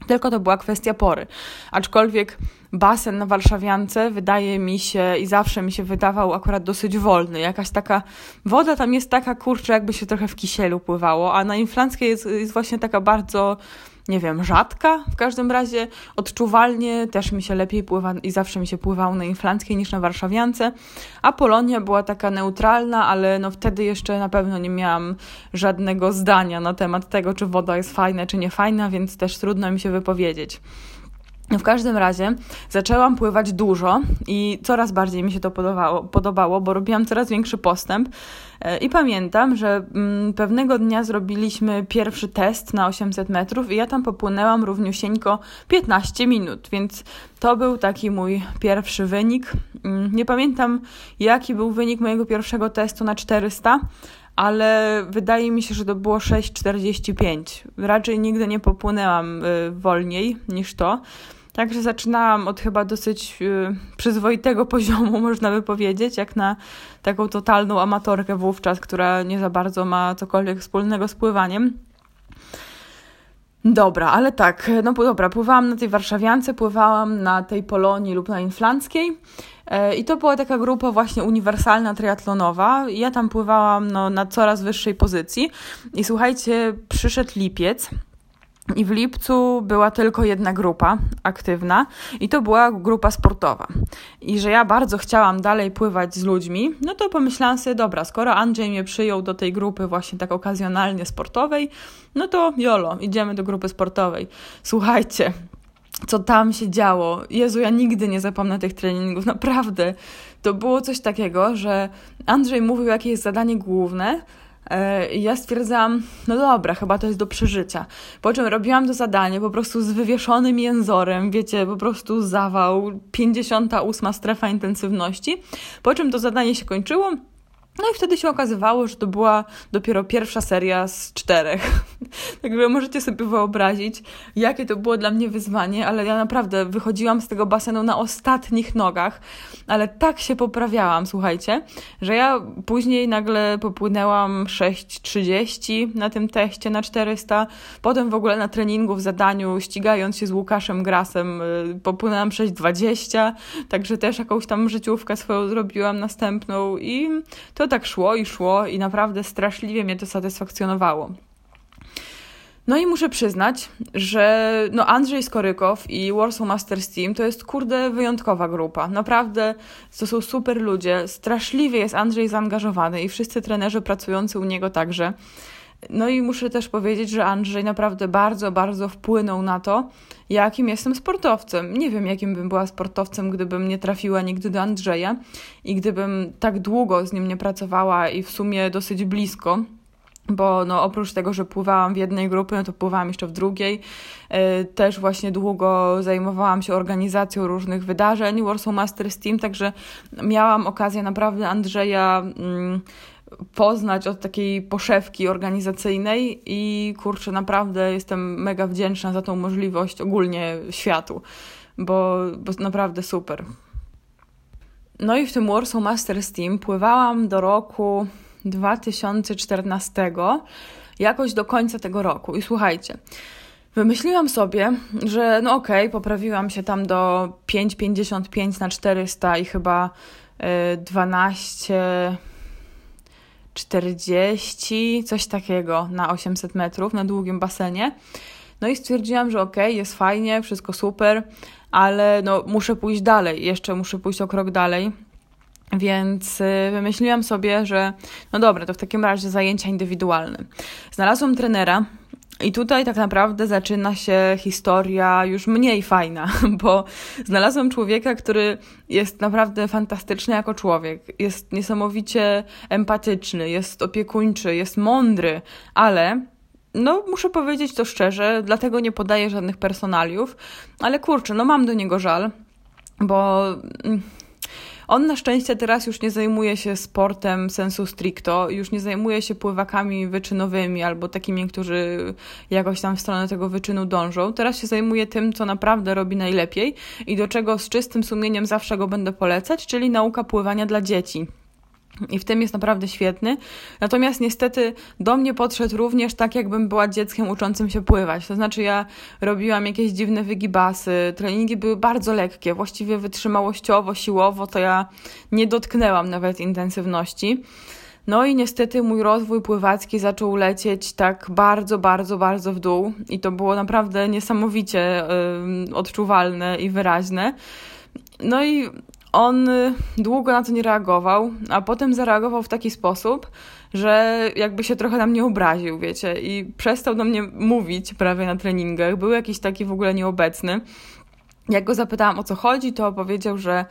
tylko to była kwestia pory. Aczkolwiek basen na Warszawiance wydaje mi się i zawsze mi się wydawał akurat dosyć wolny. Jakaś taka woda tam jest taka kurczę, jakby się trochę w kisielu pływało, a na Inflanckiej jest, jest właśnie taka bardzo nie wiem, rzadka. W każdym razie odczuwalnie też mi się lepiej pływa i zawsze mi się pływało na Inflanckiej niż na Warszawiance. A Polonia była taka neutralna, ale no wtedy jeszcze na pewno nie miałam żadnego zdania na temat tego, czy woda jest fajna, czy nie fajna, więc też trudno mi się wypowiedzieć. W każdym razie zaczęłam pływać dużo i coraz bardziej mi się to podobało, podobało bo robiłam coraz większy postęp. E, I pamiętam, że mm, pewnego dnia zrobiliśmy pierwszy test na 800 metrów i ja tam popłynęłam równiusieńko 15 minut, więc to był taki mój pierwszy wynik. Mm, nie pamiętam, jaki był wynik mojego pierwszego testu na 400, ale wydaje mi się, że to było 6,45. Raczej nigdy nie popłynęłam y, wolniej niż to. Także zaczynałam od chyba dosyć y, przyzwoitego *laughs* poziomu, można by powiedzieć, jak na taką totalną amatorkę wówczas, która nie za bardzo ma cokolwiek wspólnego z pływaniem. Dobra, ale tak, no dobra, pływałam na tej warszawiance, pływałam na tej Polonii lub na Inflanckiej. E, I to była taka grupa właśnie uniwersalna triatlonowa. Ja tam pływałam no, na coraz wyższej pozycji. I słuchajcie, przyszedł lipiec. I w lipcu była tylko jedna grupa aktywna, i to była grupa sportowa. I że ja bardzo chciałam dalej pływać z ludźmi, no to pomyślałam sobie, dobra, skoro Andrzej mnie przyjął do tej grupy właśnie tak okazjonalnie sportowej, no to jolo, idziemy do grupy sportowej. Słuchajcie, co tam się działo. Jezu, ja nigdy nie zapomnę tych treningów, naprawdę. To było coś takiego, że Andrzej mówił, jakie jest zadanie główne, i ja stwierdzałam, no dobra, chyba to jest do przeżycia. Po czym robiłam to zadanie po prostu z wywieszonym jęzorem, wiecie, po prostu zawał, 58 strefa intensywności. Po czym to zadanie się kończyło. No i wtedy się okazywało, że to była dopiero pierwsza seria z czterech. *laughs* Także możecie sobie wyobrazić, jakie to było dla mnie wyzwanie, ale ja naprawdę wychodziłam z tego basenu na ostatnich nogach, ale tak się poprawiałam, słuchajcie, że ja później nagle popłynęłam 6.30 na tym teście na 400, potem w ogóle na treningu w zadaniu, ścigając się z Łukaszem Grasem, y, popłynęłam 6.20, także też jakąś tam życiówkę swoją zrobiłam następną i to tak szło i szło i naprawdę straszliwie mnie to satysfakcjonowało. No i muszę przyznać, że no Andrzej Skorykow i Warsaw Masters Team to jest kurde wyjątkowa grupa. Naprawdę to są super ludzie. Straszliwie jest Andrzej zaangażowany i wszyscy trenerzy pracujący u niego także. No i muszę też powiedzieć, że Andrzej naprawdę bardzo, bardzo wpłynął na to, jakim jestem sportowcem. Nie wiem, jakim bym była sportowcem, gdybym nie trafiła nigdy do Andrzeja i gdybym tak długo z nim nie pracowała i w sumie dosyć blisko bo no, oprócz tego, że pływałam w jednej grupie, no to pływałam jeszcze w drugiej. E, też właśnie długo zajmowałam się organizacją różnych wydarzeń Warsaw Masters Team, także miałam okazję naprawdę Andrzeja mm, poznać od takiej poszewki organizacyjnej i kurczę, naprawdę jestem mega wdzięczna za tą możliwość ogólnie światu, bo, bo naprawdę super. No i w tym Warsaw Masters Team pływałam do roku 2014, jakoś do końca tego roku. I słuchajcie, wymyśliłam sobie, że no okej, okay, poprawiłam się tam do 5,55 na 400 i chyba 12 y, 40, coś takiego na 800 metrów na długim basenie. No i stwierdziłam, że okej, okay, jest fajnie, wszystko super, ale no muszę pójść dalej, jeszcze muszę pójść o krok dalej. Więc y, wymyśliłam sobie, że no dobra, to w takim razie zajęcia indywidualne. Znalazłam trenera, i tutaj tak naprawdę zaczyna się historia już mniej fajna, *laughs* bo znalazłam człowieka, który jest naprawdę fantastyczny jako człowiek. Jest niesamowicie empatyczny, jest opiekuńczy, jest mądry, ale no, muszę powiedzieć to szczerze, dlatego nie podaję żadnych personaliów, ale kurczę, no mam do niego żal, bo mm, on na szczęście teraz już nie zajmuje się sportem sensu stricto, już nie zajmuje się pływakami wyczynowymi albo takimi, którzy jakoś tam w stronę tego wyczynu dążą. Teraz się zajmuje tym, co naprawdę robi najlepiej i do czego z czystym sumieniem zawsze go będę polecać, czyli nauka pływania dla dzieci. I w tym jest naprawdę świetny. Natomiast niestety do mnie podszedł również tak, jakbym była dzieckiem uczącym się pływać. To znaczy, ja robiłam jakieś dziwne wygibasy, treningi były bardzo lekkie, właściwie wytrzymałościowo, siłowo, to ja nie dotknęłam nawet intensywności. No i niestety mój rozwój pływacki zaczął lecieć tak bardzo, bardzo, bardzo w dół i to było naprawdę niesamowicie odczuwalne i wyraźne. No i on y, długo na to nie reagował, a potem zareagował w taki sposób, że jakby się trochę na mnie obraził, wiecie, i przestał do mnie mówić prawie na treningach. Był jakiś taki w ogóle nieobecny. Jak go zapytałam o co chodzi, to powiedział, że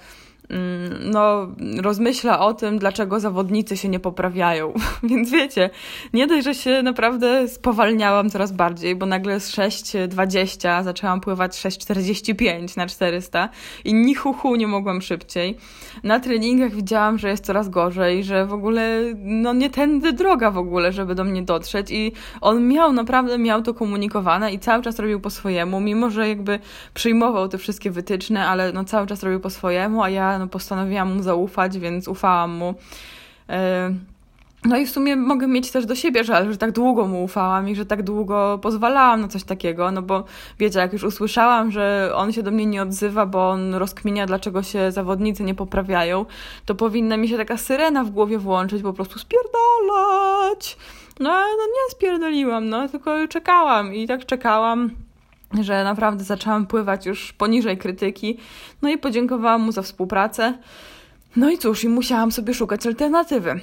no, rozmyśla o tym, dlaczego zawodnicy się nie poprawiają. *laughs* Więc wiecie, nie dość, że się naprawdę spowalniałam coraz bardziej, bo nagle z 6,20 zaczęłam pływać 6,45 na 400 i ni hu, hu nie mogłam szybciej. Na treningach widziałam, że jest coraz gorzej, że w ogóle no nie tędy droga w ogóle, żeby do mnie dotrzeć i on miał, naprawdę miał to komunikowane i cały czas robił po swojemu, mimo że jakby przyjmował te wszystkie wytyczne, ale no cały czas robił po swojemu, a ja no, postanowiłam mu zaufać, więc ufałam mu. E, No i w sumie mogę mieć też do siebie żal, że tak długo mu ufałam i że tak długo pozwalałam na coś takiego, no bo wiecie, jak już usłyszałam, że on się do mnie nie odzywa, bo on rozkminia, dlaczego się zawodnicy nie poprawiają, to powinna mi się taka syrena w głowie włączyć, po prostu spierdalać. No, no nie spierdoliłam, no, tylko czekałam i tak czekałam że naprawdę zaczęłam pływać już poniżej krytyki. No i podziękowałam mu za współpracę. No i cóż, i musiałam sobie szukać alternatywy.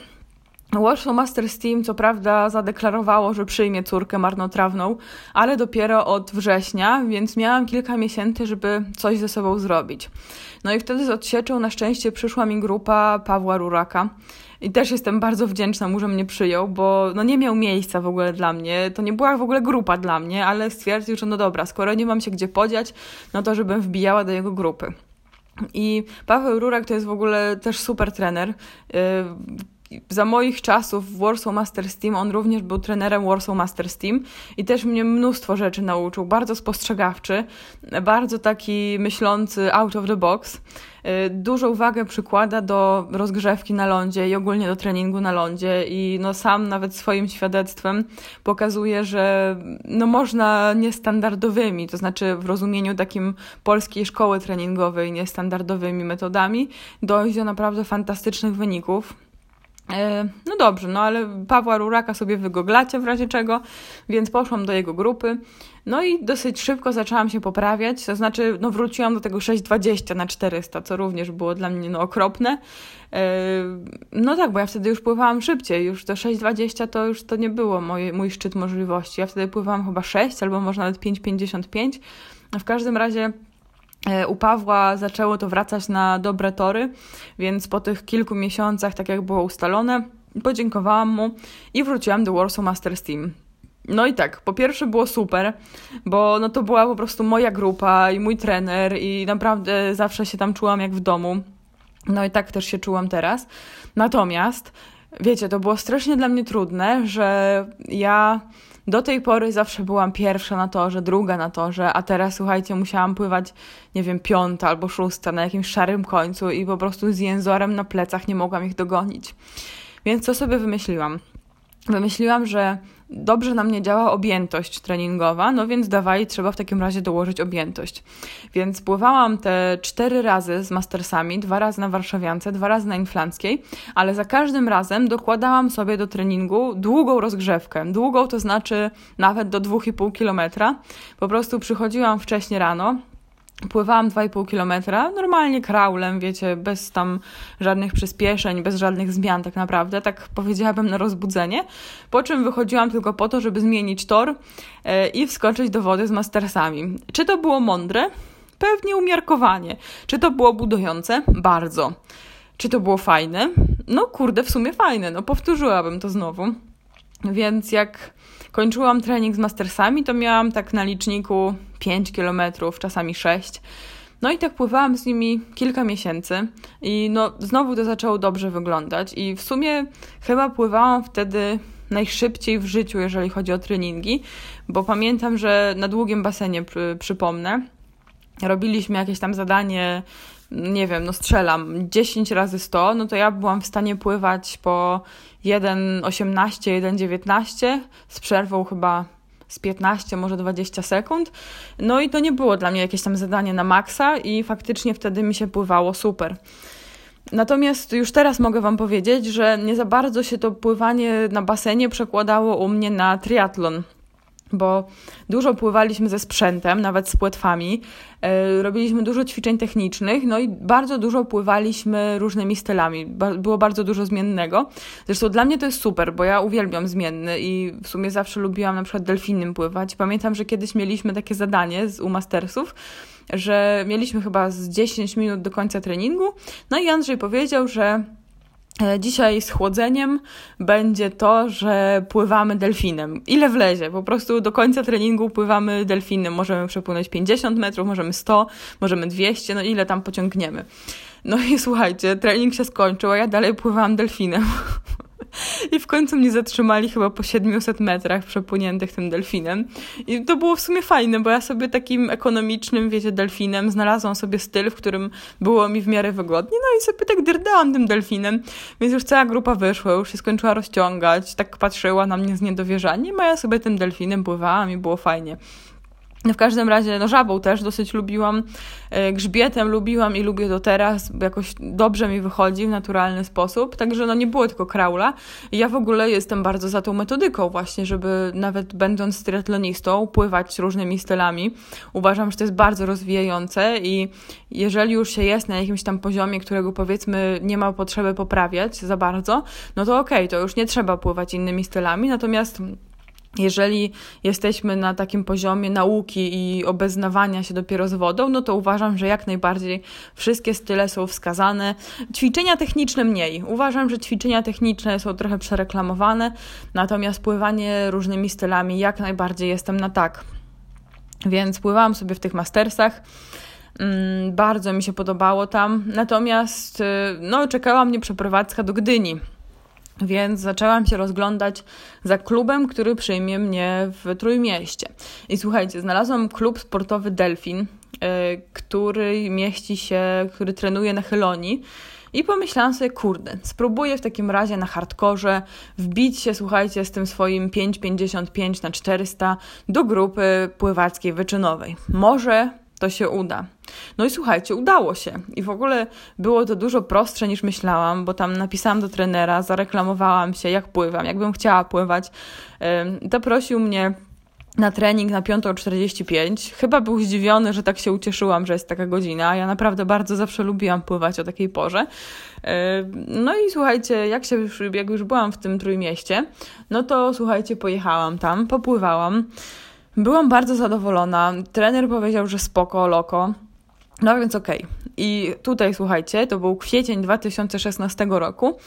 Warsaw Masters Team co prawda zadeklarowało, że przyjmie córkę marnotrawną, ale dopiero od września, więc miałam kilka miesięcy, żeby coś ze sobą zrobić. No i wtedy z odsieczą na szczęście przyszła mi grupa Pawła Ruraka. I też jestem bardzo wdzięczna mu, że mnie przyjął, bo no nie miał miejsca w ogóle dla mnie. To nie była w ogóle grupa dla mnie, ale stwierdził, że no dobra, skoro nie mam się gdzie podziać, no to żebym wbijała do jego grupy. I Paweł Rurak to jest w ogóle też super trener. Za moich czasów w Warsaw Masters Team on również był trenerem Warsaw Masters Team i też mnie mnóstwo rzeczy nauczył. Bardzo spostrzegawczy, bardzo taki myślący out of the box. Y, dużą uwagę przykłada do rozgrzewki na lądzie i ogólnie do treningu na lądzie i no sam nawet swoim świadectwem pokazuje, że no można niestandardowymi, to znaczy w rozumieniu takim polskiej szkoły treningowej, niestandardowymi metodami dojść do naprawdę fantastycznych wyników. E, no dobrze, no ale Pawła Ruraka sobie wygoglacie w razie czego, więc poszłam do jego grupy. No i dosyć szybko zaczęłam się poprawiać, to znaczy no wróciłam do tego 6,20 na 400, co również było dla mnie no okropne. E, no tak, bo ja wtedy już pływałam szybciej, już to 6,20 to już to nie było moje, mój szczyt możliwości. Ja wtedy pływałam chyba 6 albo może nawet 5,55. W każdym razie u Pawła zaczęło to wracać na dobre tory, więc po tych kilku miesiącach, tak jak było ustalone, podziękowałam mu i wróciłam do Warsaw Masters Team. No i tak, po pierwsze było super, bo no to była po prostu moja grupa i mój trener i naprawdę zawsze się tam czułam jak w domu. No i tak też się czułam teraz. Natomiast, wiecie, to było strasznie dla mnie trudne, że ja do tej pory zawsze byłam pierwsza na torze, druga na torze, a teraz słuchajcie, musiałam pływać, nie wiem, piąta albo szósta na jakimś szarym końcu i po prostu z jęzorem na plecach nie mogłam ich dogonić. Więc co sobie wymyśliłam? Wymyśliłam, że dobrze na mnie działa objętość treningowa, no więc dawaj, trzeba w takim razie dołożyć objętość. Więc pływałam te cztery razy z mastersami, dwa razy na warszawiance, dwa razy na inflanckiej, ale za każdym razem dokładałam sobie do treningu długą rozgrzewkę. Długą to znaczy nawet do 2,5 kilometra. Po prostu przychodziłam wcześniej rano, Pływałam 2,5 kilometra, normalnie kraulem, wiecie, bez tam żadnych przyspieszeń, bez żadnych zmian tak naprawdę, tak powiedziałabym na rozbudzenie, po czym wychodziłam tylko po to, żeby zmienić tor e, i wskoczyć do wody z mastersami. Czy to było mądre? Pewnie umiarkowanie. Czy to było budujące? Bardzo. Czy to było fajne? No kurde, w sumie fajne, no powtórzyłabym to znowu. Więc jak kończyłam trening z mastersami, to miałam tak na liczniku 5 kilometrów, czasami 6. No i tak pływałam z nimi kilka miesięcy i no znowu to zaczęło dobrze wyglądać i w sumie chyba pływałam wtedy najszybciej w życiu, jeżeli chodzi o treningi, bo pamiętam, że na długim basenie, przypomnę, robiliśmy jakieś tam zadanie nie wiem, no strzelam 10 razy 100, no to ja byłam w stanie pływać po 1,18, 1,19 z przerwą chyba z 15, może 20 sekund. No i to nie było dla mnie jakieś tam zadanie na maksa i faktycznie wtedy mi się pływało super. Natomiast już teraz mogę Wam powiedzieć, że nie za bardzo się to pływanie na basenie przekładało u mnie na triatlon bo dużo pływaliśmy ze sprzętem, nawet z płetwami, e, robiliśmy dużo ćwiczeń technicznych, no i bardzo dużo pływaliśmy różnymi stylami. było bardzo dużo zmiennego. Zresztą dla mnie to jest super, bo ja uwielbiam zmienny i w sumie zawsze lubiłam na przykład delfinem pływać. Pamiętam, że kiedyś mieliśmy takie zadanie z, u mastersów, że mieliśmy chyba z 10 minut do końca treningu, no i Andrzej powiedział, że dzisiaj z chłodzeniem będzie to, że pływamy delfinem. Ile wlezie? Po prostu do końca treningu pływamy delfinem. Możemy przepłynąć 50 metrów, możemy 100, możemy 200, no ile tam pociągniemy. No i słuchajcie, trening się skończył, a ja dalej pływałam delfinem. *laughs* I w końcu mnie zatrzymali chyba po 700 metrach przepłyniętych tym delfinem. I to było w sumie fajne, bo ja sobie takim ekonomicznym, wiecie, delfinem znalazłam sobie styl, w którym było mi w miarę wygodnie. No i sobie tak drdałam tym delfinem. Więc już cała grupa wyszła, już się skończyła rozciągać. Tak patrzyła na mnie z niedowierzaniem, a ja sobie tym delfinem pływałam i było fajnie. W każdym razie, no żabą też dosyć lubiłam, e, grzbietem lubiłam i lubię do teraz, jakoś dobrze mi wychodzi w naturalny sposób, także no nie było tylko kraula. Ja w ogóle jestem bardzo za tą metodyką właśnie, żeby nawet będąc triatlonistą pływać różnymi stylami. Uważam, że to jest bardzo rozwijające i jeżeli już się jest na jakimś tam poziomie, którego powiedzmy nie ma potrzeby poprawiać za bardzo, no to okej, okay, to już nie trzeba pływać innymi stylami, natomiast jeżeli jesteśmy na takim poziomie nauki i obeznawania się dopiero z wodą, no to uważam, że jak najbardziej wszystkie style są wskazane. Ćwiczenia techniczne mniej. Uważam, że ćwiczenia techniczne są trochę przereklamowane, natomiast pływanie różnymi stylami jak najbardziej jestem na tak. Więc pływałam sobie w tych mastersach. Mm, bardzo mi się podobało tam. Natomiast y, no, czekała mnie przeprowadzka do Gdyni więc zaczęłam się rozglądać za klubem, który przyjmie mnie w Trójmieście. I słuchajcie, znalazłam klub sportowy Delfin, yy, który mieści się, który trenuje na Chylonii. I pomyślałam sobie, kurde, spróbuję w takim razie na hardkorze wbić się, słuchajcie, z tym swoim 5,55 na 400 do grupy pływackiej wyczynowej. Może to się uda. No i słuchajcie, udało się. I w ogóle było to dużo prostsze niż myślałam, bo tam napisałam do trenera, zareklamowałam się, jak pływam, jakbym chciała pływać. To prosił mnie na trening na 5.45. Chyba był zdziwiony, że tak się ucieszyłam, że jest taka godzina. Ja naprawdę bardzo zawsze lubiłam pływać o takiej porze. No i słuchajcie, jak, się już, jak już byłam w tym trójmieście, no to słuchajcie, pojechałam tam, popływałam. Byłam bardzo zadowolona. Trener powiedział, że spoko, loko. No więc okej. Okay. I tutaj słuchajcie, to był kwiecień 2016 roku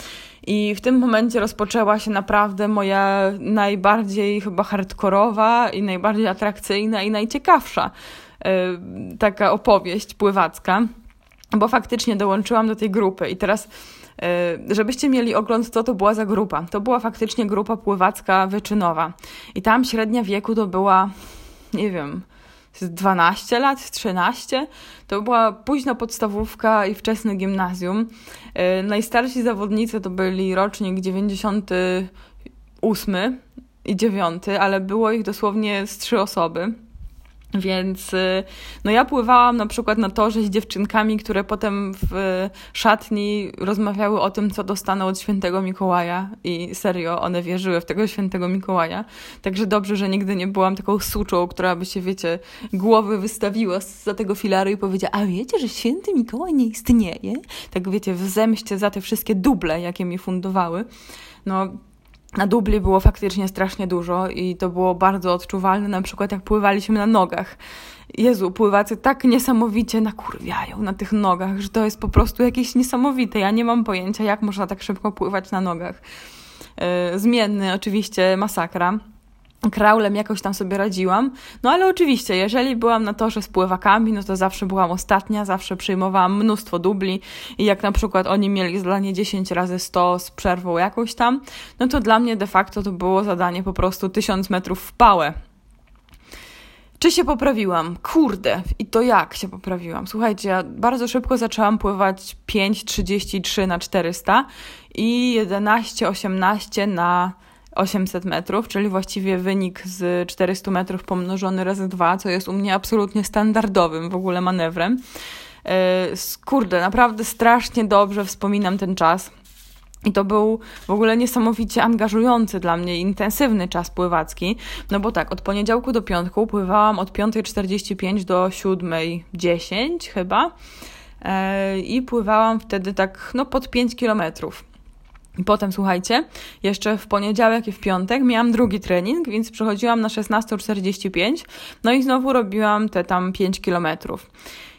i w tym momencie rozpoczęła się naprawdę moja najbardziej chyba hardkorowa i najbardziej atrakcyjna i najciekawsza yy, taka opowieść pływacka, bo faktycznie dołączyłam do tej grupy i teraz żebyście mieli ogląd, co to była za grupa. To była faktycznie grupa pływacka wyczynowa. I tam średnia wieku to była, nie wiem, 12 lat, 13. To była późna podstawówka i wczesne gimnazjum. E, najstarsi zawodnicy to byli rocznik 98 i 9, ale było ich dosłownie z trzy osoby. Więc y, no ja pływałam na przykład na torze z dziewczynkami, które potem w szatni rozmawiały o tym, co dostaną od świętego Mikołaja i serio, one wierzyły w tego świętego Mikołaja. Także dobrze, że nigdy nie byłam taką suczą, która by się, wiecie, głowy wystawiła za tego filaru i powiedziała, a wiecie, że święty Mikołaj nie istnieje? Tak wiecie, w zemście za te wszystkie duble, jakie mi fundowały. No, na dubli było faktycznie strasznie dużo i to było bardzo odczuwalne, na przykład jak pływaliśmy na nogach. Jezu, pływacy tak niesamowicie nakurwiają na tych nogach, że to jest po prostu jakieś niesamowite. Ja nie mam pojęcia, jak można tak szybko pływać na nogach. Yy, zmienny oczywiście masakra kraulem jakoś tam sobie radziłam. No ale oczywiście, jeżeli byłam na torze z pływakami, no to zawsze byłam ostatnia, zawsze przyjmowałam mnóstwo dubli i jak na przykład oni mieli zadanie 10 razy 100 z przerwą jakąś tam, no to dla mnie de facto to było zadanie po prostu 1000 metrów w pałę. Czy się poprawiłam? Kurde, i to jak się poprawiłam? Słuchajcie, ja bardzo szybko zaczęłam pływać 5,33 na 400 i 11,18 na 800 metrów, czyli właściwie wynik z 400 metrów pomnożony razy dwa, co jest u mnie absolutnie standardowym w ogóle manewrem. E, kurde, naprawdę strasznie dobrze wspominam ten czas. I to był w ogóle niesamowicie angażujący dla mnie, intensywny czas pływacki. No bo tak, od poniedziałku do piątku pływałam od 5.45 do 7.10 chyba. E, I pływałam wtedy tak, no pod 5 kilometrów. Potem, słuchajcie, jeszcze w poniedziałek i w piątek miałam drugi trening, więc przechodziłam na 16.45, no i znowu robiłam te tam 5 kilometrów.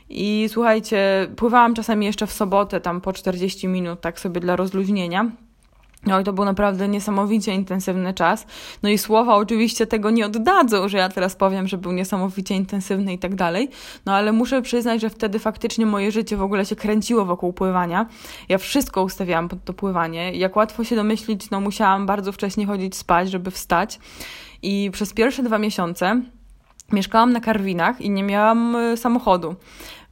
I słuchajcie, pływałam czasami jeszcze w sobotę, tam po 40 minut, tak sobie dla rozluźnienia. No i to był naprawdę niesamowicie intensywny czas. No i słowa oczywiście tego nie oddadzą, że ja teraz powiem, że był niesamowicie intensywny i tak dalej. No ale muszę przyznać, że wtedy faktycznie moje życie w ogóle się kręciło wokół pływania. Ja wszystko ustawiałam pod to pływanie. Jak łatwo się domyślić, no musiałam bardzo wcześnie chodzić spać, żeby wstać. I przez pierwsze dwa miesiące mieszkałam na Karwinach i nie miałam y, samochodu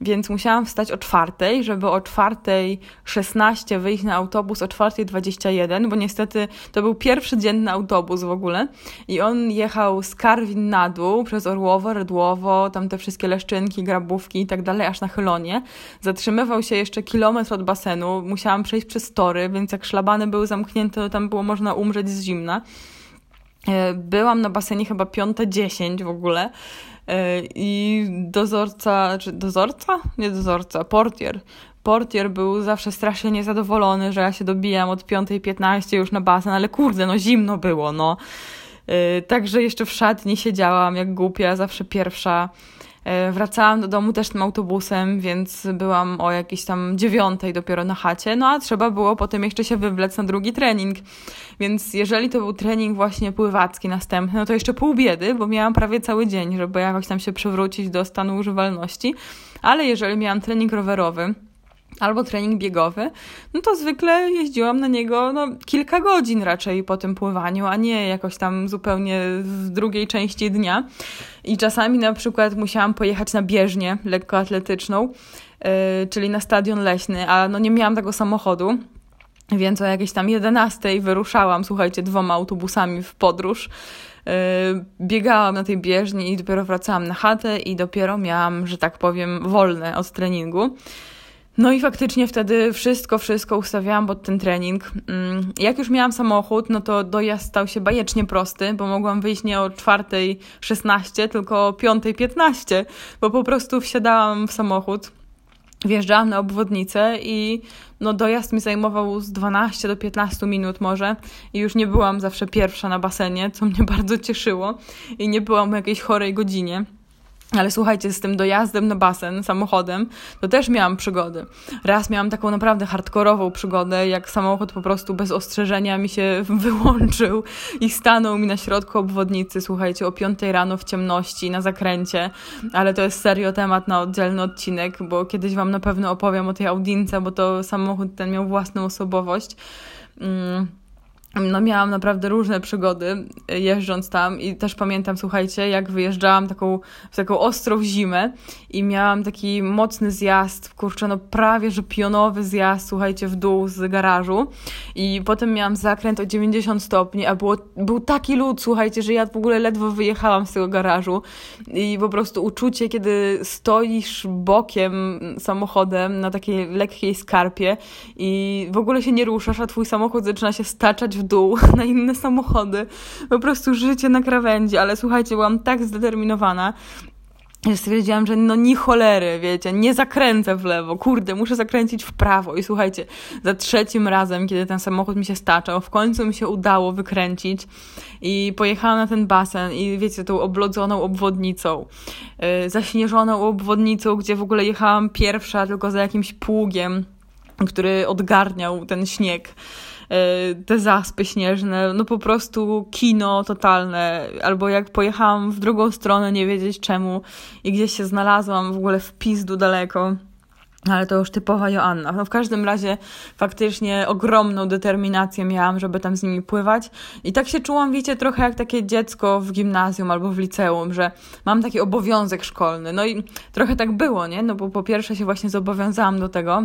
więc musiałam wstać o czwartej, żeby o czwartej 16 wyjść na autobus o czwartej 21, bo niestety to był pierwszy dzienny autobus w ogóle i on jechał z Karwin na dół przez Orłowo, Redłowo, tam te wszystkie Leszczynki, Grabówki i tak dalej, aż na Chylonie. Zatrzymywał się jeszcze kilometr od basenu, musiałam przejść przez tory, więc jak szlabany były zamknięte, to tam było można umrzeć z zimna. E, byłam na basenie chyba 5.10 w ogóle e, i dozorca, czy dozorca? Nie dozorca, portier. Portier był zawsze strasznie niezadowolony, że ja się dobijam od 5.15 już na basen, ale kurde, no zimno było, no. E, także jeszcze w szatni siedziałam jak głupia, zawsze pierwsza. E, wracałam do domu też tym autobusem, więc byłam o jakiejś tam dziewiątej dopiero na chacie, no a trzeba było potem jeszcze się wywlec na drugi trening. Więc jeżeli to był trening właśnie pływacki następny, no to jeszcze pół biedy, bo miałam prawie cały dzień, żeby jakoś tam się przywrócić do stanu używalności. Ale jeżeli miałam trening rowerowy, albo trening biegowy, no to zwykle jeździłam na niego no, kilka godzin raczej po tym pływaniu, a nie jakoś tam zupełnie w drugiej części dnia. I czasami na przykład musiałam pojechać na bieżnię lekkoatletyczną, yy, czyli na stadion leśny, a no nie miałam tego samochodu. Więc o jakiejś tam 11 wyruszałam, słuchajcie, dwoma autobusami w podróż. Yy, biegałam na tej bieżni i dopiero wracałam na chatę i dopiero miałam, że tak powiem, wolne od treningu. No i faktycznie wtedy wszystko, wszystko ustawiałam pod ten trening. Mm, jak już miałam samochód, no to dojazd stał się bajecznie prosty, bo mogłam wyjść nie o 4.16, tylko o 5.15, bo po prostu wsiadałam w samochód, wjeżdżałam na obwodnicę i no dojazd mi zajmował z 12 do 15 minut może i już nie byłam zawsze pierwsza na basenie, co mnie *laughs* bardzo cieszyło i nie byłam o jakiejś chorej godzinie. Ale słuchajcie, z tym dojazdem na basen samochodem, to też miałam przygody. Raz miałam taką naprawdę hardkorową przygodę, jak samochód po prostu bez ostrzeżenia mi się *laughs* wyłączył i stanął mi na środku obwodnicy, słuchajcie, o 5 rano w ciemności, na zakręcie. Ale to jest serio temat na oddzielny odcinek, bo kiedyś Wam na pewno opowiem o tej audince, bo to samochód ten miał własną osobowość. Mm no miałam naprawdę różne przygody e, jeżdżąc tam i też pamiętam, słuchajcie, jak wyjeżdżałam taką, w taką ostrą zimę i miałam taki mocny zjazd, kurczę, no prawie, że pionowy zjazd, słuchajcie, w dół z garażu. I potem miałam zakręt o 90 stopni, a było, był taki lód, słuchajcie, że ja w ogóle ledwo wyjechałam z tego garażu. I po prostu uczucie, kiedy stoisz bokiem samochodem na takiej lekkiej skarpie i w ogóle się nie ruszasz, a twój samochód zaczyna się staczać w dół *laughs* na inne samochody. Po prostu życie na krawędzi, ale słuchajcie, byłam tak zdeterminowana, że stwierdziłam, że no ni cholery, wiecie, nie zakręcę w lewo, kurde, muszę zakręcić w prawo. I słuchajcie, za trzecim razem, kiedy ten samochód mi się staczał, w końcu mi się udało wykręcić i pojechałam na ten basen i wiecie, tą oblodzoną obwodnicą, yy, zaśnieżoną obwodnicą, gdzie w ogóle jechałam pierwsza tylko za jakimś pługiem, który odgarniał ten śnieg. E, te zaspy śnieżne, no po prostu kino totalne, albo jak pojechałam w drugą stronę, nie wiedzieć czemu i gdzieś się znalazłam w ogóle w pizdu daleko. Ale to już typowa Joanna. No w każdym razie faktycznie ogromną determinację miałam, żeby tam z nimi pływać. I tak się czułam, wiecie, trochę jak takie dziecko w gimnazjum albo w liceum, że mam taki obowiązek szkolny. No i trochę tak było, nie? No bo po pierwsze się właśnie zobowiązałam do tego,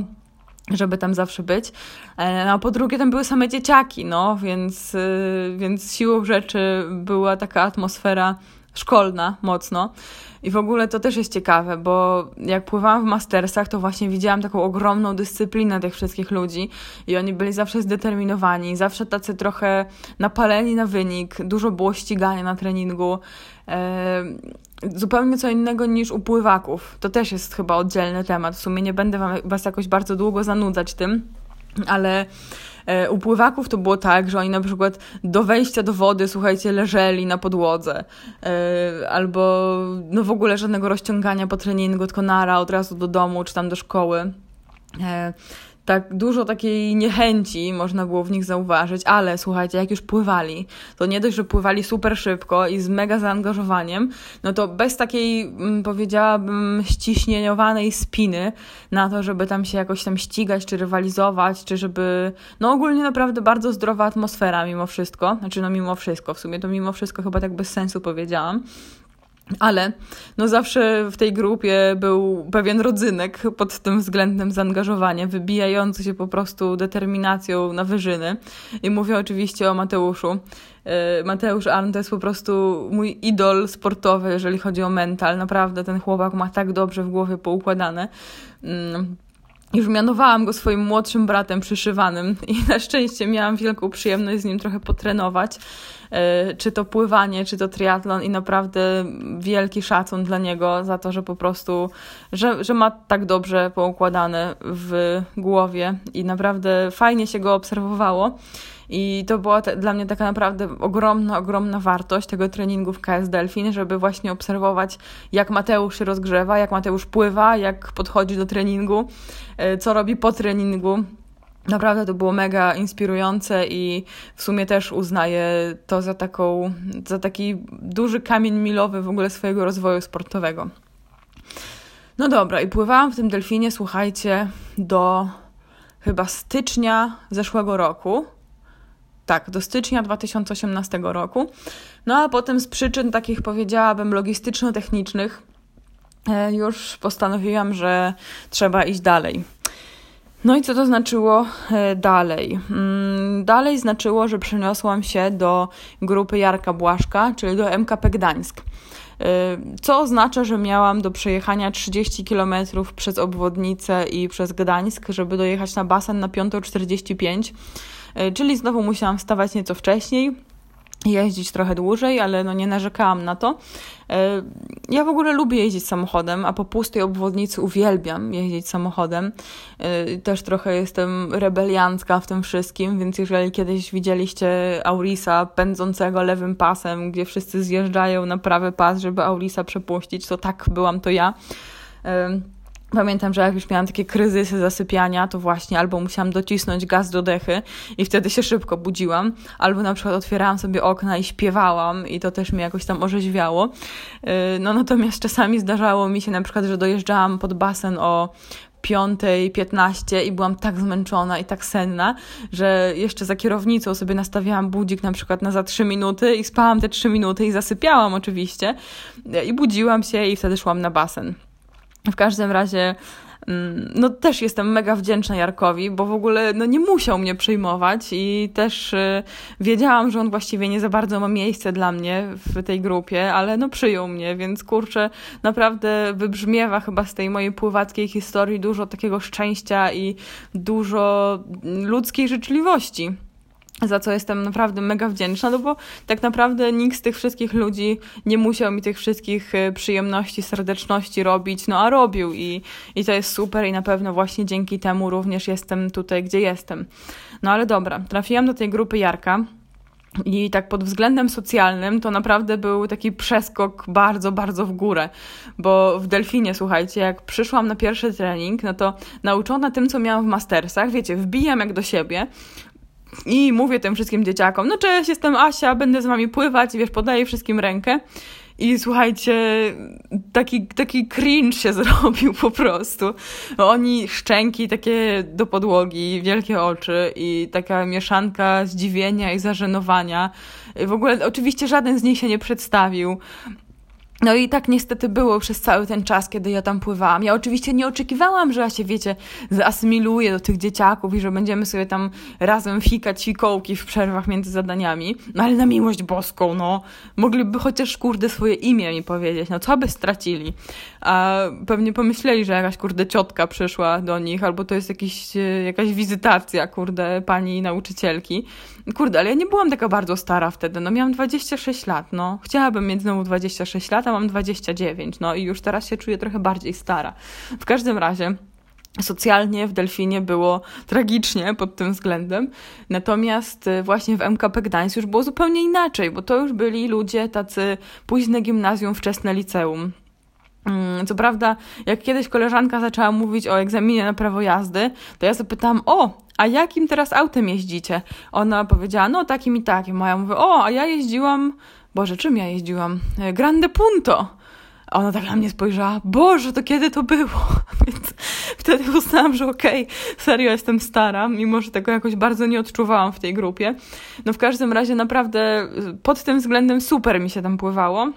żeby tam zawsze być. E, no, a po drugie, tam były same dzieciaki, no, więc, y, więc siłą rzeczy była taka atmosfera szkolna mocno. I w ogóle to też jest ciekawe, bo jak pływałam w mastersach, to właśnie widziałam taką ogromną dyscyplinę tych wszystkich ludzi i oni byli zawsze zdeterminowani, zawsze tacy trochę napaleni na wynik, dużo było ścigania na treningu. E, zupełnie co innego niż u pływaków. To też jest chyba oddzielny temat. W sumie nie będę Was jakoś bardzo długo zanudzać tym, ale e, u pływaków to było tak, że oni na przykład do wejścia do wody, słuchajcie, leżeli na podłodze. E, albo no w ogóle żadnego rozciągania po treningu, tylko nara od razu do domu czy tam do szkoły. Tak dużo takiej niechęci można było w nich zauważyć, ale słuchajcie, jak już pływali, to nie dość, że pływali super szybko i z mega zaangażowaniem, no to bez takiej, mm, powiedziałabym, ściśnieniowanej spiny na to, żeby tam się jakoś tam ścigać, czy rywalizować, czy żeby, no ogólnie naprawdę bardzo zdrowa atmosfera mimo wszystko, znaczy no mimo wszystko, w sumie to mimo wszystko chyba tak bez sensu powiedziałam, ale no zawsze w tej grupie był pewien rodzynek pod tym względem zaangażowania, wybijający się po prostu determinacją na wyżyny. I mówię oczywiście o Mateuszu. E, Mateusz Arn to jest po prostu mój idol sportowy, jeżeli chodzi o mental. Naprawdę ten chłopak ma tak dobrze w głowie poukładane. Już mianowałam go swoim młodszym bratem przyszywanym i na szczęście miałam wielką przyjemność z nim trochę potrenować. E, czy to pływanie, czy to triatlon i naprawdę wielki szacun dla niego za to, że po prostu, że, że ma tak dobrze poukładane w głowie i naprawdę fajnie się go obserwowało. I to była te, dla mnie taka naprawdę ogromna, ogromna wartość tego treningu w KS Delfin, żeby właśnie obserwować, jak Mateusz się rozgrzewa, jak Mateusz pływa, jak podchodzi do treningu, e, co robi po treningu. Naprawdę to było mega inspirujące i w sumie też uznaję to za, taką, za taki duży kamień milowy w ogóle swojego rozwoju sportowego. No dobra, i pływałam w tym delfinie, słuchajcie, do chyba stycznia zeszłego roku. Tak, do stycznia 2018 roku. No a potem z przyczyn takich powiedziałabym logistyczno-technicznych e, już postanowiłam, że trzeba iść dalej. No i co to znaczyło e, dalej? Mm, dalej znaczyło, że przeniosłam się do grupy Jarka Błaszka, czyli do MKP Gdańsk. E, co oznacza, że miałam do przejechania 30 km przez obwodnicę i przez Gdańsk, żeby dojechać na basen na 5.45 E, czyli znowu musiałam wstawać nieco wcześniej, jeździć trochę dłużej, ale no nie narzekałam na to. E, ja w ogóle lubię jeździć samochodem, a po pustej obwodnicy uwielbiam jeździć samochodem. E, też trochę jestem rebeliancka w tym wszystkim, więc jeżeli kiedyś widzieliście Aurisa pędzącego lewym pasem, gdzie wszyscy zjeżdżają na prawy pas, żeby Aurisa przepuścić, to tak byłam to ja. Pamiętam, że jak już miałam takie kryzysy zasypiania, to właśnie albo musiałam docisnąć gaz do dechy i wtedy się szybko budziłam, albo na przykład otwierałam sobie okna i śpiewałam i to też mnie jakoś tam orzeźwiało. Y, no natomiast czasami zdarzało mi się na przykład, że dojeżdżałam pod basen o 5.15 i byłam tak zmęczona i tak senna, że jeszcze za kierownicą sobie nastawiałam budzik na przykład na za 3 minuty i spałam te 3 minuty i zasypiałam oczywiście i budziłam się i wtedy szłam na basen. W każdym razie mm, no też jestem mega wdzięczna Jarkowi, bo w ogóle no, nie musiał mnie przyjmować i też y, wiedziałam, że on właściwie nie za bardzo ma miejsce dla mnie w tej grupie, ale no przyjął mnie, więc kurczę, naprawdę wybrzmiewa chyba z tej mojej pływackiej historii dużo takiego szczęścia i dużo ludzkiej życzliwości za co jestem naprawdę mega wdzięczna, no bo tak naprawdę nikt z tych wszystkich ludzi nie musiał mi tych wszystkich e, przyjemności, serdeczności robić, no a robił i, i to jest super i na pewno właśnie dzięki temu również jestem tutaj, gdzie jestem. No ale dobra, trafiłam do tej grupy Jarka. I tak pod względem socjalnym to naprawdę był taki przeskok bardzo, bardzo w górę, bo w Delfinie, słuchajcie, jak przyszłam na pierwszy trening, no to nauczona tym, co miałam w mastersach, wiecie, wbijam jak do siebie, i mówię tym wszystkim dzieciakom, no cześć, jestem Asia, będę z wami pływać, wiesz, podaję wszystkim rękę. I słuchajcie, taki, taki cringe się *laughs* zrobił po prostu. Oni szczęki takie do podłogi, wielkie oczy i taka mieszanka zdziwienia i zażenowania. W ogóle oczywiście żaden z nich się nie przedstawił. No i tak niestety było przez cały ten czas, kiedy ja tam pływałam. Ja oczywiście nie oczekiwałam, że ja się, wiecie, zaasymiluję do tych dzieciaków i że będziemy sobie tam razem fikać fikołki w przerwach między zadaniami. No ale na miłość boską, no. Mogliby chociaż, kurde, swoje imię mi powiedzieć. No co by stracili? A pewnie pomyśleli, że jakaś, kurde, ciotka przyszła do nich, albo to jest jakiś, e, jakaś wizytacja, kurde, pani nauczycielki. Kurde, ale ja nie byłam taka bardzo stara wtedy. No miałam 26 lat, no. Chciałabym mieć znowu 26 lat, a mam 29, no i już teraz się czuję trochę bardziej stara. W każdym razie socjalnie w Delfinie było tragicznie pod tym względem. Natomiast y, właśnie w MKP Gdańsk już było zupełnie inaczej, bo to już byli ludzie tacy późne gimnazjum, wczesne liceum. Mm, co prawda, jak kiedyś koleżanka zaczęła mówić o egzaminie na prawo jazdy, to ja zapytałam, o, a jakim teraz autem jeździcie? Ona powiedziała, no takim i takim. A ja mówię, o, a ja jeździłam, Boże, czym ja jeździłam? E, Grande Punto. A ona tak na mnie spojrzała, Boże, to kiedy to było? *laughs* Więc wtedy uznałam, że okej, okay, serio jestem stara, mimo że tego jakoś bardzo nie odczuwałam w tej grupie. No w każdym razie naprawdę pod tym względem super mi się tam pływało.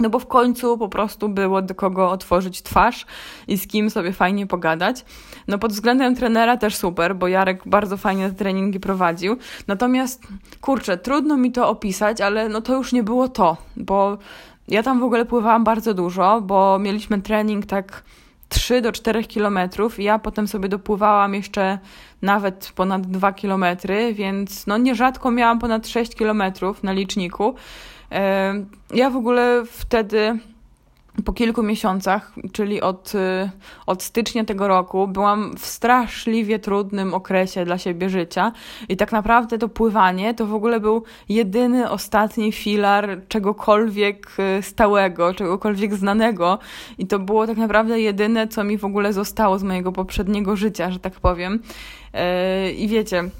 No bo w końcu po prostu było do kogo otworzyć twarz i z kim sobie fajnie pogadać. No pod względem trenera też super, bo Jarek bardzo fajnie treningi prowadził. Natomiast kurczę, trudno mi to opisać, ale no to już nie było to, bo ja tam w ogóle pływałam bardzo dużo, bo mieliśmy trening tak 3 do 4 kilometrów ja potem sobie dopływałam jeszcze nawet ponad 2 kilometry, więc no nierzadko miałam ponad 6 kilometrów na liczniku. Ja w ogóle wtedy po kilku miesiącach, czyli od, y, od stycznia tego roku, byłam w straszliwie trudnym okresie dla siebie życia i tak naprawdę to pływanie to w ogóle był jedyny, ostatni filar czegokolwiek y, stałego, czegokolwiek znanego i to było tak naprawdę jedyne, co mi w ogóle zostało z mojego poprzedniego życia, że tak powiem. Y, I wiecie,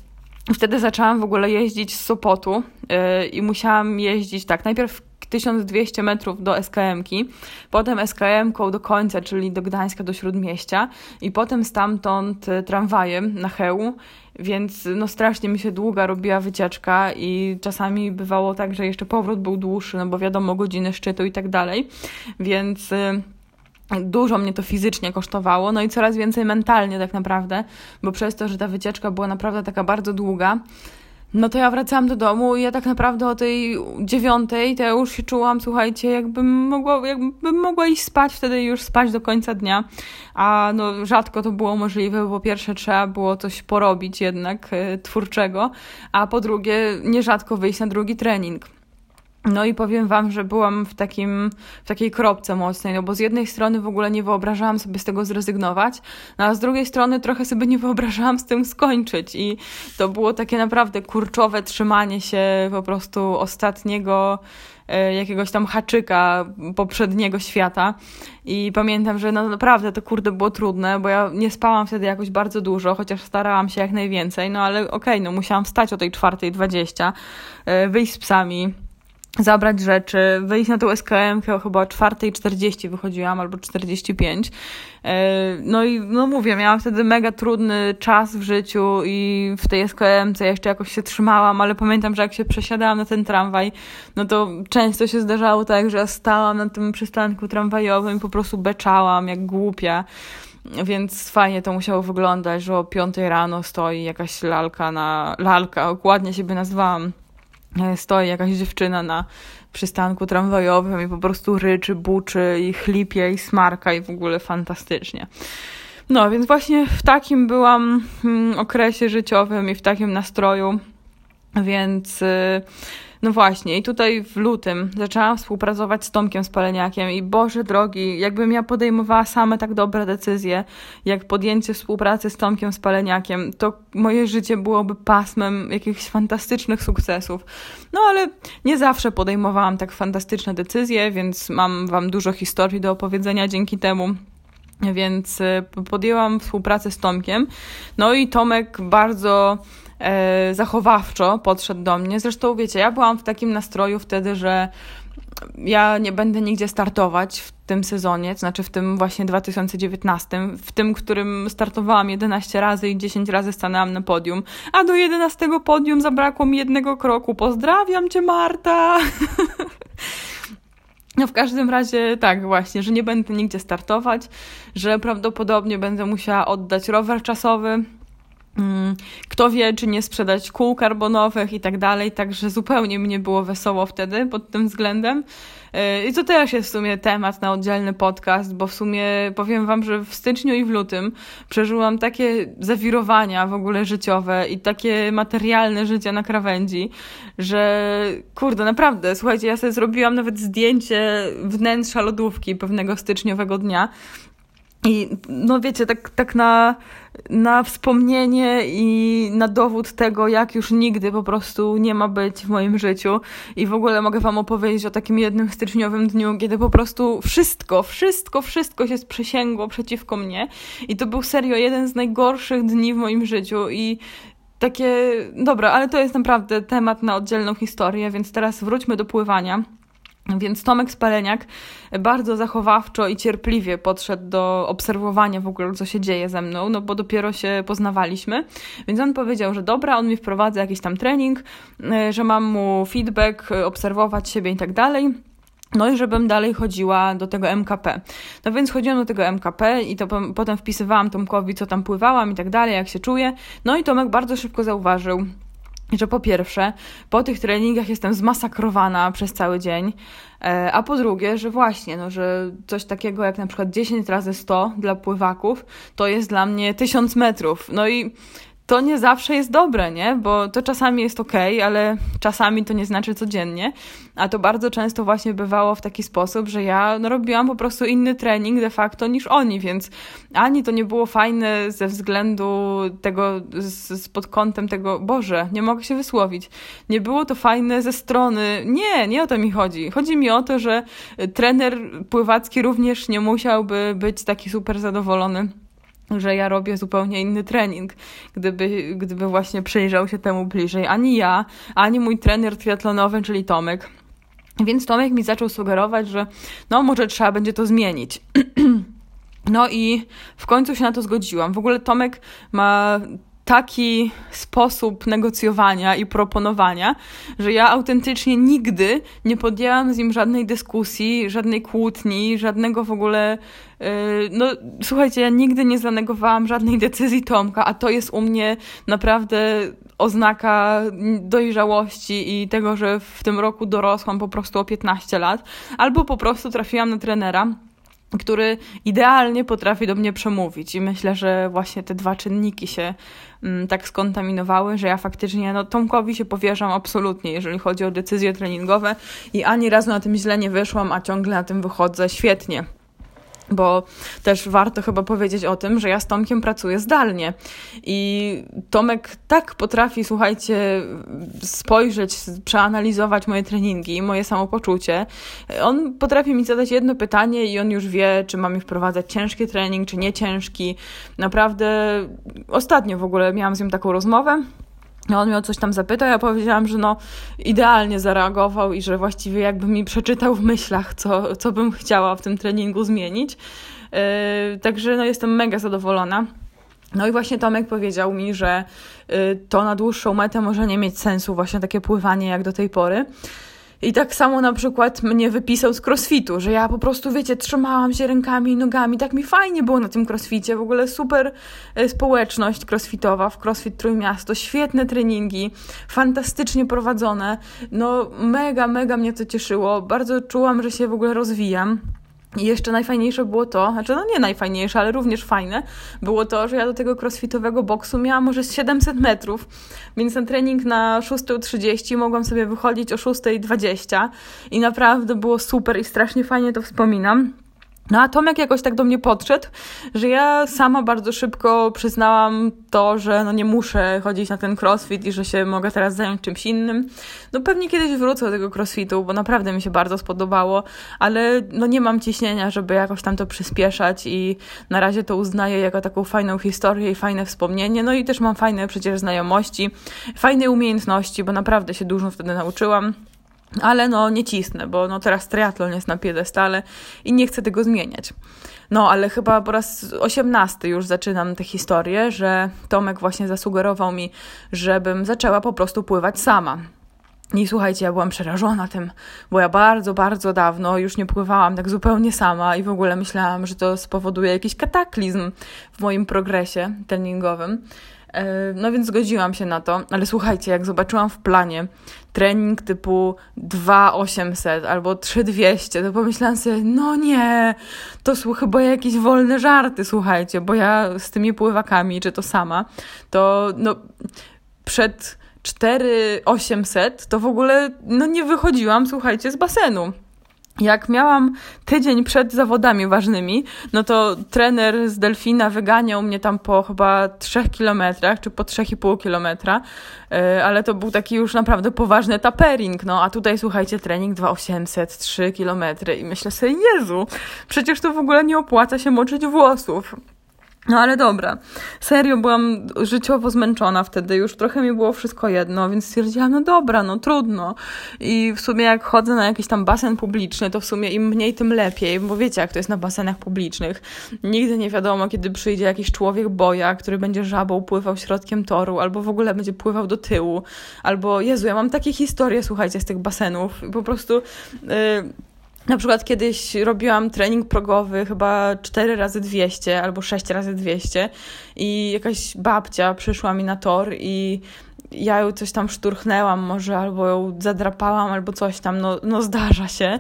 Wtedy zaczęłam w ogóle jeździć z Sopotu yy, i musiałam jeździć tak, najpierw 1200 metrów do SKM-ki, potem SKM-ką do końca, czyli do Gdańska, do Śródmieścia i potem stamtąd y, tramwajem na Chełm, więc no strasznie mi się długa robiła wycieczka i czasami bywało tak, że jeszcze powrót był dłuższy, no bo wiadomo, godziny szczytu i tak dalej, więc... Yy, Dużo mnie to fizycznie kosztowało, no i coraz więcej mentalnie tak naprawdę, bo przez to, że ta wycieczka była naprawdę taka bardzo długa, no to ja wracałam do domu i ja tak naprawdę o tej dziewiątej to ja już się czułam, słuchajcie, jakbym mogła, jakbym mogła iść spać wtedy już spać do końca dnia, a no rzadko to było możliwe, bo po pierwsze trzeba było coś porobić jednak y, twórczego, a po drugie nierzadko wyjść na drugi trening. No i powiem Wam, że byłam w, takim, w takiej kropce mocnej, no bo z jednej strony w ogóle nie wyobrażałam sobie z tego zrezygnować, no a z drugiej strony trochę sobie nie wyobrażałam z tym skończyć. I to było takie naprawdę kurczowe trzymanie się po prostu ostatniego e, jakiegoś tam haczyka poprzedniego świata. I pamiętam, że no naprawdę to kurde było trudne, bo ja nie spałam wtedy jakoś bardzo dużo, chociaż starałam się jak najwięcej, no ale okej, okay, no musiałam wstać o tej czwartej dwadzieścia, e, wyjść z psami, zabrać rzeczy, wyjść na tą SKM, chyba o 4.40 wychodziłam, albo 45. E, no i no mówię, miałam wtedy mega trudny czas w życiu i w tej SKM, jeszcze jakoś się trzymałam, ale pamiętam, że jak się przesiadałam na ten tramwaj, no to często się zdarzało tak, że stałam na tym przystanku tramwajowym i po prostu beczałam jak głupia. Więc fajnie to musiało wyglądać, że o 5 rano stoi jakaś lalka na... lalka, ładnie siebie nazwałam stoi jakaś dziewczyna na przystanku tramwajowym i po prostu ryczy, buczy i chlipie i smarka i w ogóle fantastycznie. No, więc właśnie w takim byłam mm, okresie życiowym i w takim nastroju, więc y, no właśnie, i tutaj w lutym zaczęłam współpracować z Tomkiem Spaleniakiem i Boże drogi, jakbym ja podejmowała same tak dobre decyzje, jak podjęcie współpracy z Tomkiem Spaleniakiem, to moje życie byłoby pasmem jakichś fantastycznych sukcesów. No ale nie zawsze podejmowałam tak fantastyczne decyzje, więc mam Wam dużo historii do opowiedzenia dzięki temu. Więc y, podjęłam współpracę z Tomkiem. No i Tomek bardzo zachowawczo podszedł do mnie. Zresztą wiecie, ja byłam w takim nastroju wtedy, że ja nie będę nigdzie startować w tym sezonie, to znaczy w tym właśnie 2019, w tym, którym startowałam 11 razy i 10 razy stanęłam na podium, a do 11 podium zabrakło mi jednego kroku. Pozdrawiam cię, Marta! *laughs* No w każdym razie tak właśnie, że nie będę nigdzie startować, że prawdopodobnie będę musiała oddać rower czasowy, kto wie, czy nie sprzedać kół karbonowych i tak dalej, także zupełnie mnie było wesoło wtedy pod tym względem. Y, I to też jest w sumie temat na oddzielny podcast, bo w sumie powiem Wam, że w styczniu i w lutym przeżyłam takie zawirowania w ogóle życiowe i takie materialne życie na krawędzi, że kurde, naprawdę, słuchajcie, ja sobie zrobiłam nawet zdjęcie wnętrza lodówki pewnego styczniowego dnia I no wiecie, tak, tak na, na wspomnienie i na dowód tego, jak już nigdy po prostu nie ma być w moim życiu. I w ogóle mogę Wam opowiedzieć o takim jednym styczniowym dniu, kiedy po prostu wszystko, wszystko, wszystko się sprzysięgło przeciwko mnie. I to był serio jeden z najgorszych dni w moim życiu. I takie, dobra, ale to jest naprawdę temat na oddzielną historię, więc teraz wróćmy do pływania. Więc Tomek Spaleniak bardzo zachowawczo i cierpliwie podszedł do obserwowania w ogóle, co się dzieje ze mną, no bo dopiero się poznawaliśmy. Więc on powiedział, że dobra, on mi wprowadza jakiś tam trening, e, że mam mu feedback, obserwować siebie i tak dalej. No i żebym dalej chodziła do tego MKP. No więc chodziłam do tego MKP i to potem wpisywałam Tomkowi, co tam pływałam i tak dalej, jak się czuję. No i Tomek bardzo szybko zauważył, że po pierwsze, po tych treningach jestem zmasakrowana przez cały dzień, e, a po drugie, że właśnie, no, że coś takiego jak na przykład 10 razy 100 dla pływaków, to jest dla mnie 1000 metrów. No i to nie zawsze jest dobre, nie? Bo to czasami jest ok, ale czasami to nie znaczy codziennie. A to bardzo często właśnie bywało w taki sposób, że ja no, robiłam po prostu inny trening de facto niż oni, więc ani to nie było fajne ze względu tego, z, pod kątem tego, Boże, nie mogę się wysłowić. Nie było to fajne ze strony, nie, nie o to mi chodzi. Chodzi mi o to, że trener pływacki również nie musiałby być taki super zadowolony że ja robię zupełnie inny trening, gdyby, gdyby właśnie przyjrzał się temu bliżej. Ani ja, ani mój trener triatlonowy, czyli Tomek. Więc Tomek mi zaczął sugerować, że no może trzeba będzie to zmienić. *clears throat* No i w końcu się na to zgodziłam. W ogóle Tomek ma taki sposób negocjowania i proponowania, że ja autentycznie nigdy nie podjęłam z nim żadnej dyskusji, żadnej kłótni, żadnego w ogóle. Yy, no, słuchajcie, ja nigdy nie zanegowałam żadnej decyzji Tomka, a to jest u mnie naprawdę oznaka dojrzałości i tego, że w tym roku dorosłam po prostu o 15 lat, albo po prostu trafiłam na trenera który idealnie potrafi do mnie przemówić. I myślę, że właśnie te dwa czynniki się mm, tak skontaminowały, że ja faktycznie no, Tomkowi się powierzam absolutnie, jeżeli chodzi o decyzje treningowe i ani razu na tym źle nie wyszłam, a ciągle na tym wychodzę świetnie bo też warto chyba powiedzieć o tym, że ja z Tomkiem pracuję zdalnie i Tomek tak potrafi, słuchajcie, spojrzeć, przeanalizować moje treningi, moje samopoczucie. On potrafi mi zadać jedno pytanie i on już wie, czy mam mi wprowadzać ciężki trening, czy nie ciężki. Naprawdę ostatnio w ogóle miałam z nim taką rozmowę no, on mnie o coś tam zapytał, ja powiedziałam, że no idealnie zareagował i że właściwie jakby mi przeczytał w myślach, co, co bym chciała w tym treningu zmienić. Yy, także no jestem mega zadowolona. No i właśnie Tomek powiedział mi, że yy, to na dłuższą metę może nie mieć sensu właśnie takie pływanie jak do tej pory. I tak samo na przykład mnie wypisał z crossfitu, że ja po prostu, wiecie, trzymałam się rękami i nogami, tak mi fajnie było na tym crossficie, w ogóle super e, społeczność crossfitowa w CrossFit Trójmiasto, świetne treningi, fantastycznie prowadzone, no mega, mega mnie to cieszyło, bardzo czułam, że się w ogóle rozwijam. I jeszcze najfajniejsze było to, znaczy no nie najfajniejsze, ale również fajne, było to, że ja do tego crossfitowego boksu miałam może 700 metrów, więc na trening na 6.30 mogłam sobie wychodzić o 6.20 i naprawdę było super i strasznie fajnie to wspominam. No a Tomek jakoś tak do mnie podszedł, że ja sama bardzo szybko przyznałam to, że no nie muszę chodzić na ten crossfit i że się mogę teraz zająć czymś innym. No pewnie kiedyś wrócę do tego crossfitu, bo naprawdę mi się bardzo spodobało, ale no nie mam ciśnienia, żeby jakoś tam to przyspieszać i na razie to uznaję jako taką fajną historię i fajne wspomnienie. No i też mam fajne przecież znajomości, fajne umiejętności, bo naprawdę się dużo wtedy nauczyłam. Ale no nie cisnę, bo no teraz triatlon jest na piedestale i nie chcę tego zmieniać. No, ale chyba po raz osiemnasty już zaczynam tę historię, że Tomek właśnie zasugerował mi, żebym zaczęła po prostu pływać sama. I słuchajcie, ja byłam przerażona tym, bo ja bardzo, bardzo dawno już nie pływałam tak zupełnie sama i w ogóle myślałam, że to spowoduje jakiś kataklizm w moim progresie treningowym. E, no więc zgodziłam się na to, ale słuchajcie, jak zobaczyłam w planie trening typu 2800 albo 3200, to pomyślałam sobie, no nie, to są chyba jakieś wolne żarty, słuchajcie, bo ja z tymi pływakami, czy to sama, to no przed 4800 to w ogóle no nie wychodziłam, słuchajcie, z basenu. Jak miałam tydzień przed zawodami ważnymi, no to trener z Delfina wyganiał mnie tam po chyba 3 kilometrach, czy po 3,5 kilometra, e, ale to był taki już naprawdę poważny tapering, no a tutaj słuchajcie, trening 2800, 3 kilometry i myślę sobie, Jezu, przecież to w ogóle nie opłaca się moczyć włosów. No ale dobra, serio byłam życiowo zmęczona wtedy, już trochę mi było wszystko jedno, więc stwierdziłam, no dobra, no trudno. I w sumie jak chodzę na jakiś tam basen publiczny, to w sumie im mniej, tym lepiej, bo wiecie jak to jest na basenach publicznych. Nigdy nie wiadomo, kiedy przyjdzie jakiś człowiek boja, który będzie żabą pływał środkiem toru, albo w ogóle będzie pływał do tyłu, albo Jezu, ja mam takie historie, słuchajcie, z tych basenów. Po prostu... Yy, na przykład kiedyś robiłam trening progowy chyba 4 razy 200 albo 6 razy 200 i jakaś babcia przyszła mi na tor i ja ją coś tam szturchnęłam może, albo ją zadrapałam, albo coś tam, no, no zdarza się.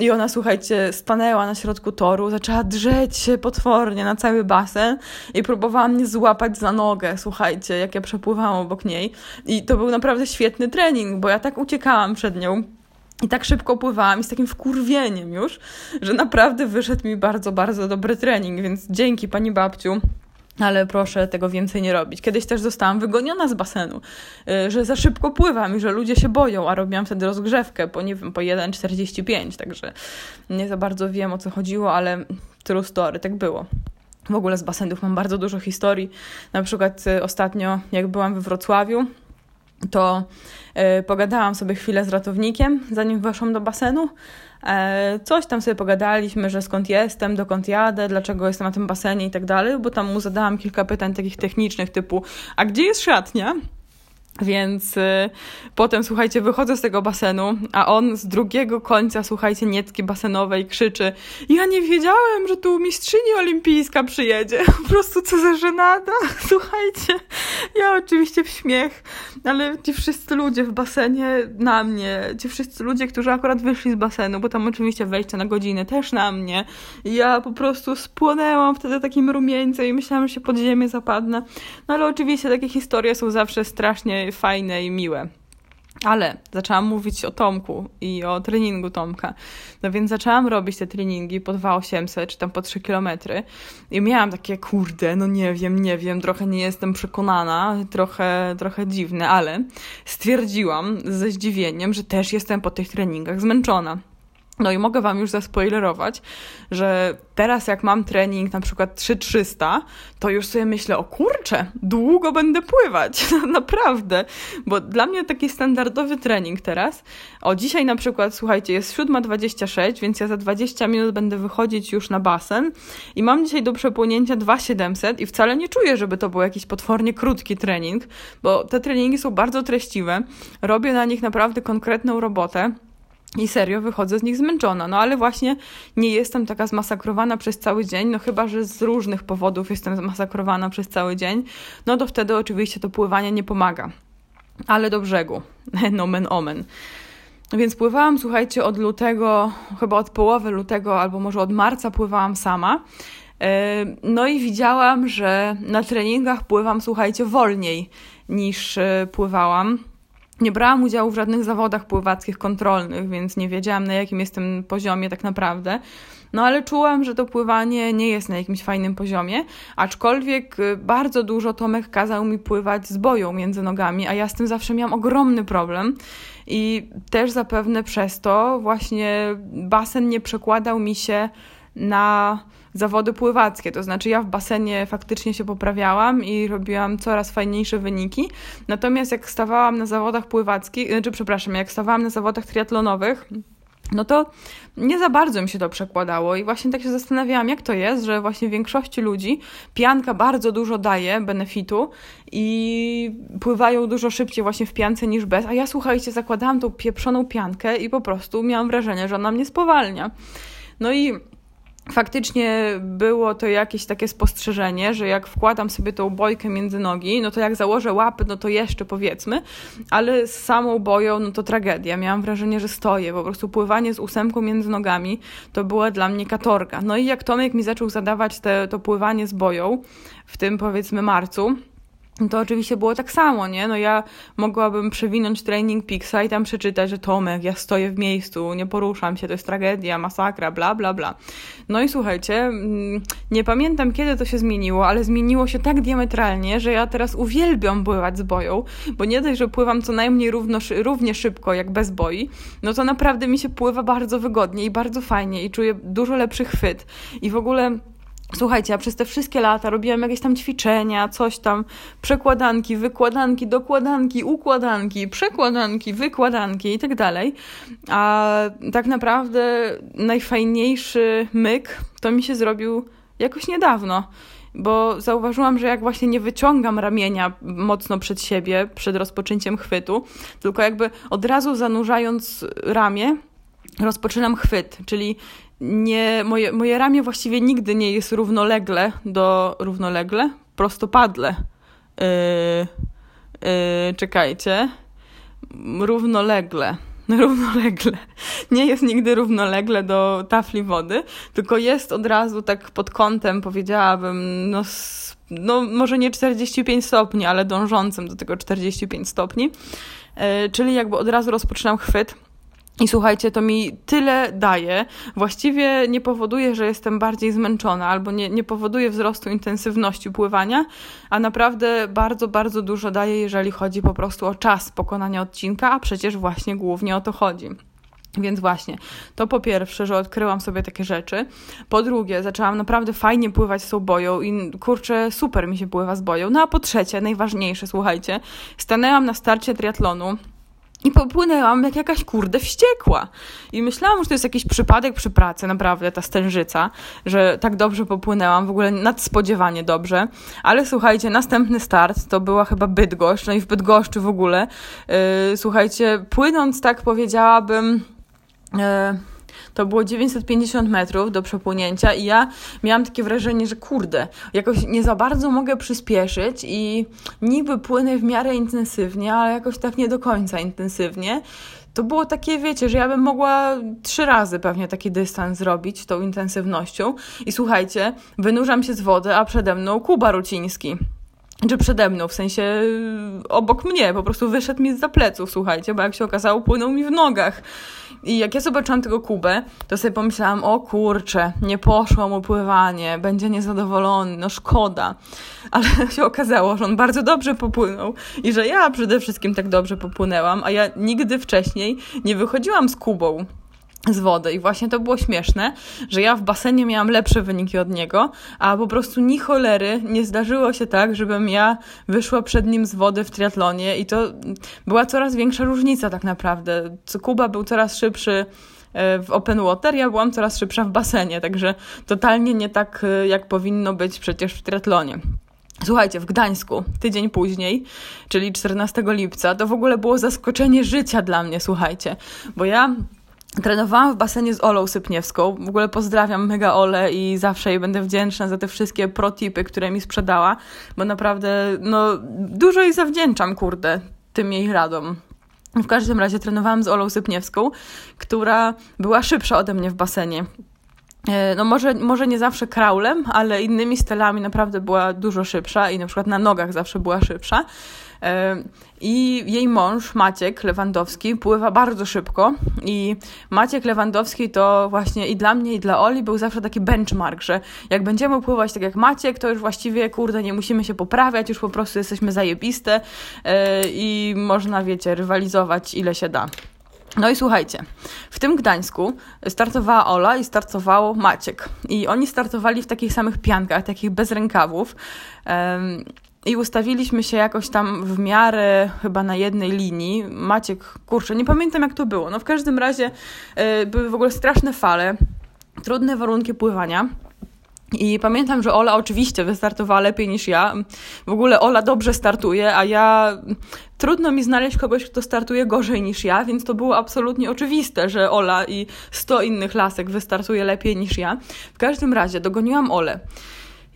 I ona, słuchajcie, stanęła na środku toru, zaczęła drzeć się potwornie na cały basen i próbowała mnie złapać za nogę, słuchajcie, jak ja przepływałam obok niej. I to był naprawdę świetny trening, bo ja tak uciekałam przed nią i tak szybko pływałam i z takim wkurwieniem już, że naprawdę wyszedł mi bardzo, bardzo dobry trening, więc dzięki pani babciu. Ale proszę tego więcej nie robić. Kiedyś też zostałam wygoniona z basenu, y, że za szybko pływam i że ludzie się boją, a robiłam wtedy rozgrzewkę po, nie wiem, po 1,45, także nie za bardzo wiem o co chodziło, ale true story, tak było. W ogóle z basenów mam bardzo dużo historii. Na przykład y, ostatnio, jak byłam we Wrocławiu, to y, pogadałam sobie chwilę z ratownikiem, zanim weszłam do basenu. E, coś tam sobie pogadaliśmy, że skąd jestem, dokąd jadę, dlaczego jestem na tym basenie i tak dalej, bo tam mu zadałam kilka pytań takich technicznych typu, a gdzie jest szatnia? Więc y, potem, słuchajcie, wychodzę z tego basenu, a on z drugiego końca, słuchajcie, niecki basenowej krzyczy ja nie wiedziałem, że tu mistrzyni olimpijska przyjedzie. *laughs* Po prostu co za żenada. *laughs* Słuchajcie, ja oczywiście w śmiech, ale ci wszyscy ludzie w basenie na mnie, ci wszyscy ludzie, którzy akurat wyszli z basenu, bo tam oczywiście wejście na godzinę też na mnie. Ja po prostu spłonęłam wtedy takim rumieńcem i myślałam, że się pod ziemię zapadnę. No ale oczywiście takie historie są zawsze strasznie fajne i miłe. Ale zaczęłam mówić o Tomku i o treningu Tomka. No więc zaczęłam robić te treningi po 2800 czy tam po 3 kilometry i miałam takie, kurde, no nie wiem, nie wiem, trochę nie jestem przekonana, trochę, trochę dziwne, ale stwierdziłam ze zdziwieniem, że też jestem po tych treningach zmęczona. No i mogę Wam już zaspoilerować, że teraz jak mam trening na przykład 3300, to już sobie myślę, o kurczę, długo będę pływać, *laughs* naprawdę, bo dla mnie taki standardowy trening teraz, o dzisiaj na przykład, słuchajcie, jest 7.26, więc ja za 20 minut będę wychodzić już na basen i mam dzisiaj do przepłynięcia 2700 i wcale nie czuję, żeby to był jakiś potwornie krótki trening, bo te treningi są bardzo treściwe, robię na nich naprawdę konkretną robotę, i serio wychodzę z nich zmęczona. No ale właśnie nie jestem taka zmasakrowana przez cały dzień, no chyba, że z różnych powodów jestem zmasakrowana przez cały dzień, no to wtedy oczywiście to pływanie nie pomaga. Ale do brzegu. *laughs* Nomen omen. No więc pływałam, słuchajcie, od lutego, chyba od połowy lutego albo może od marca pływałam sama. E, no i widziałam, że na treningach pływam, słuchajcie, wolniej niż e, pływałam nie brałam udziału w żadnych zawodach pływackich kontrolnych, więc nie wiedziałam na jakim jestem poziomie tak naprawdę. No ale czułam, że to pływanie nie jest na jakimś fajnym poziomie, aczkolwiek y, bardzo dużo Tomek kazał mi pływać z boją między nogami, a ja z tym zawsze miałam ogromny problem i też zapewne przez to właśnie basen nie przekładał mi się na zawody pływackie. To znaczy, ja w basenie faktycznie się poprawiałam i robiłam coraz fajniejsze wyniki. Natomiast jak stawałam na zawodach pływackich, znaczy, przepraszam, jak stawałam na zawodach triatlonowych, no to nie za bardzo mi się to przekładało i właśnie tak się zastanawiałam, jak to jest, że właśnie większości ludzi pianka bardzo dużo daje benefitu i pływają dużo szybciej właśnie w piance niż bez, a ja słuchajcie, zakładałam tą pieprzoną piankę i po prostu miałam wrażenie, że ona mnie spowalnia. No i faktycznie było to jakieś takie spostrzeżenie, że jak wkładam sobie tą bojkę między nogi, no to jak założę łapy, no to jeszcze powiedzmy, ale z samą boją, no to tragedia. Miałam wrażenie, że stoję. Po prostu pływanie z ósemką między nogami to była dla mnie katorga. No i jak Tomek mi zaczął zadawać te, to pływanie z boją, w tym powiedzmy marcu, to oczywiście było tak samo, nie? No ja mogłabym przewinąć Training Pixa i tam przeczytać, że Tomek, ja stoję w miejscu, nie poruszam się, to jest tragedia, masakra, bla, bla, bla. No i słuchajcie, mm, nie pamiętam kiedy to się zmieniło, ale zmieniło się tak diametralnie, że ja teraz uwielbiam pływać z boją, bo nie dość, że pływam co najmniej równo, równie szybko jak bez boi, no to naprawdę mi się pływa bardzo wygodnie i bardzo fajnie i czuję dużo lepszy chwyt. I w ogóle Słuchajcie, ja przez te wszystkie lata robiłam jakieś tam ćwiczenia, coś tam, przekładanki, wykładanki, dokładanki, układanki, przekładanki, wykładanki i tak dalej. A tak naprawdę najfajniejszy myk to mi się zrobił jakoś niedawno bo zauważyłam, że jak właśnie nie wyciągam ramienia mocno przed siebie, przed rozpoczęciem chwytu, tylko jakby od razu zanurzając ramię, rozpoczynam chwyt, czyli nie, moje, moje ramię właściwie nigdy nie jest równolegle do równolegle, prostopadle. Yy, yy, czekajcie. Równolegle. *laughs* Równolegle. Nie jest nigdy równolegle do tafli wody, tylko jest od razu tak pod kątem, powiedziałabym, no, no może nie 45 stopni, ale dążącym do tego 45 stopni. Yy, czyli jakby od razu rozpoczynam chwyt i słuchajcie, to mi tyle daje. Właściwie nie powoduje, że jestem bardziej zmęczona albo nie, nie powoduje wzrostu intensywności pływania, a naprawdę bardzo, bardzo dużo daje, jeżeli chodzi po prostu o czas pokonania odcinka, a przecież właśnie głównie o to chodzi. Więc właśnie, to po pierwsze, że odkryłam sobie takie rzeczy. Po drugie, zaczęłam naprawdę fajnie pływać z tą boją i kurczę, super mi się pływa z boją. No a po trzecie, najważniejsze, słuchajcie, stanęłam na starcie triatlonu i popłynęłam jak jakaś kurde wściekła. I myślałam, że to jest jakiś przypadek przy pracy, naprawdę, ta stężyca, że tak dobrze popłynęłam, w ogóle nadspodziewanie dobrze. Ale słuchajcie, następny start to była chyba Bydgoszcz, no i w Bydgoszczy w ogóle. Yy, słuchajcie, płynąc tak powiedziałabym... Yy, to było 950 metrów do przepłynięcia i ja miałam takie wrażenie, że kurde, jakoś nie za bardzo mogę przyspieszyć i niby płynę w miarę intensywnie, ale jakoś tak nie do końca intensywnie. To było takie, wiecie, że ja bym mogła trzy razy pewnie taki dystans zrobić tą intensywnością. I słuchajcie, wynurzam się z wody, a przede mną Kuba Ruciński czy przede mną, w sensie y, obok mnie, po prostu wyszedł mi za pleców, słuchajcie, bo jak się okazało, płynął mi w nogach. I jak ja zobaczyłam tego Kubę, to sobie pomyślałam, o kurczę, nie poszło mu pływanie, będzie niezadowolony, no szkoda. Ale *laughs* się okazało, że on bardzo dobrze popłynął i że ja przede wszystkim tak dobrze popłynęłam, a ja nigdy wcześniej nie wychodziłam z Kubą z wody. I właśnie to było śmieszne, że ja w basenie miałam lepsze wyniki od niego, a po prostu ni cholery nie zdarzyło się tak, żebym ja wyszła przed nim z wody w triatlonie i to była coraz większa różnica tak naprawdę. Kuba był coraz szybszy e, w open water, ja byłam coraz szybsza w basenie, także totalnie nie tak, e, jak powinno być przecież w triatlonie. Słuchajcie, w Gdańsku, tydzień później, czyli 14 lipca, to w ogóle było zaskoczenie życia dla mnie, słuchajcie, bo ja Trenowałam w basenie z Olą Sypniewską. W ogóle pozdrawiam mega Ole i zawsze jej będę wdzięczna za te wszystkie protipy, które mi sprzedała, bo naprawdę no, dużo jej zawdzięczam, kurde, tym jej radom. W każdym razie trenowałam z Olą Sypniewską, która była szybsza ode mnie w basenie. E, no może, może nie zawsze kraulem, ale innymi stylami naprawdę była dużo szybsza i na przykład na nogach zawsze była szybsza. I jej mąż, Maciek Lewandowski, pływa bardzo szybko. I Maciek Lewandowski to właśnie i dla mnie, i dla Oli był zawsze taki benchmark, że jak będziemy pływać tak jak Maciek, to już właściwie, kurde, nie musimy się poprawiać, już po prostu jesteśmy zajebiste e, i można, wiecie, rywalizować ile się da. No i słuchajcie, w tym Gdańsku startowała Ola i startował Maciek. I oni startowali w takich samych piankach, takich bez rękawów. I ustawiliśmy się jakoś tam w miarę chyba na jednej linii. Maciek, kurczę, nie pamiętam jak to było. No w każdym razie yy, były w ogóle straszne fale, trudne warunki pływania. I pamiętam, że Ola oczywiście wystartowała lepiej niż ja. W ogóle Ola dobrze startuje, a ja trudno mi znaleźć kogoś, kto startuje gorzej niż ja, więc to było absolutnie oczywiste, że Ola i 100 innych lasek wystartuje lepiej niż ja. W każdym razie dogoniłam Olę.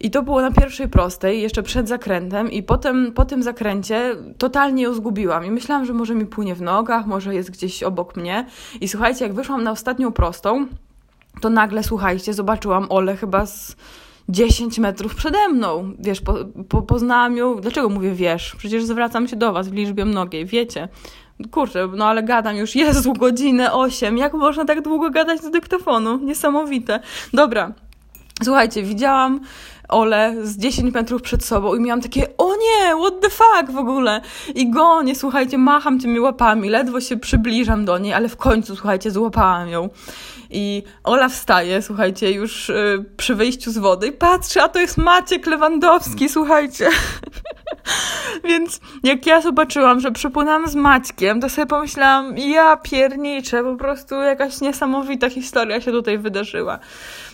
I to było na pierwszej prostej, jeszcze przed zakrętem, i potem po tym zakręcie totalnie ją zgubiłam. I myślałam, że może mi płynie w nogach, może jest gdzieś obok mnie. I słuchajcie, jak wyszłam na ostatnią prostą, to nagle, słuchajcie, zobaczyłam Ole chyba z 10 metrów przede mną. Wiesz, po, po, poznałam ją, dlaczego mówię wiesz? Przecież zwracam się do was w liczbie mnogiej, wiecie. Kurczę, no ale gadam już, Jezu, godzinę 8. Jak można tak długo gadać do dyktafonu? Niesamowite. Dobra, słuchajcie, widziałam Ole z 10 metrów przed sobą i miałam takie, o nie, what the fuck w ogóle. I gonię, słuchajcie, macham tymi łapami, ledwo się przybliżam do niej, ale w końcu, słuchajcie, złapałam ją. I Ola wstaje, słuchajcie, już y, przy wyjściu z wody i patrzy, a to jest Maciek Lewandowski, słuchajcie. *laughs* Więc jak ja zobaczyłam, że przypłynęłam z Maćkiem, to sobie pomyślałam, ja pierniczę, po prostu jakaś niesamowita historia się tutaj wydarzyła.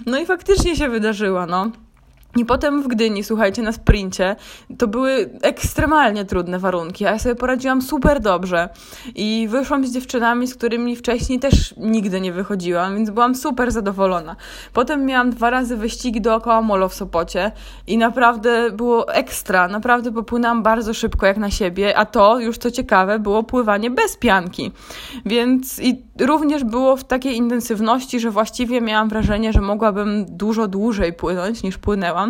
No i faktycznie się wydarzyła, no. I potem w Gdyni, słuchajcie, na sprincie, to były ekstremalnie trudne warunki, a ja sobie poradziłam super dobrze. I wyszłam z dziewczynami, z którymi wcześniej też nigdy nie wychodziłam, więc byłam super zadowolona. Potem miałam dwa razy wyścigi dookoła molo w Sopocie i naprawdę było ekstra, naprawdę popłynęłam bardzo szybko jak na siebie, a to, już co ciekawe, było pływanie bez pianki. Więc i również było w takiej intensywności, że właściwie miałam wrażenie, że mogłabym dużo dłużej płynąć niż płynęłam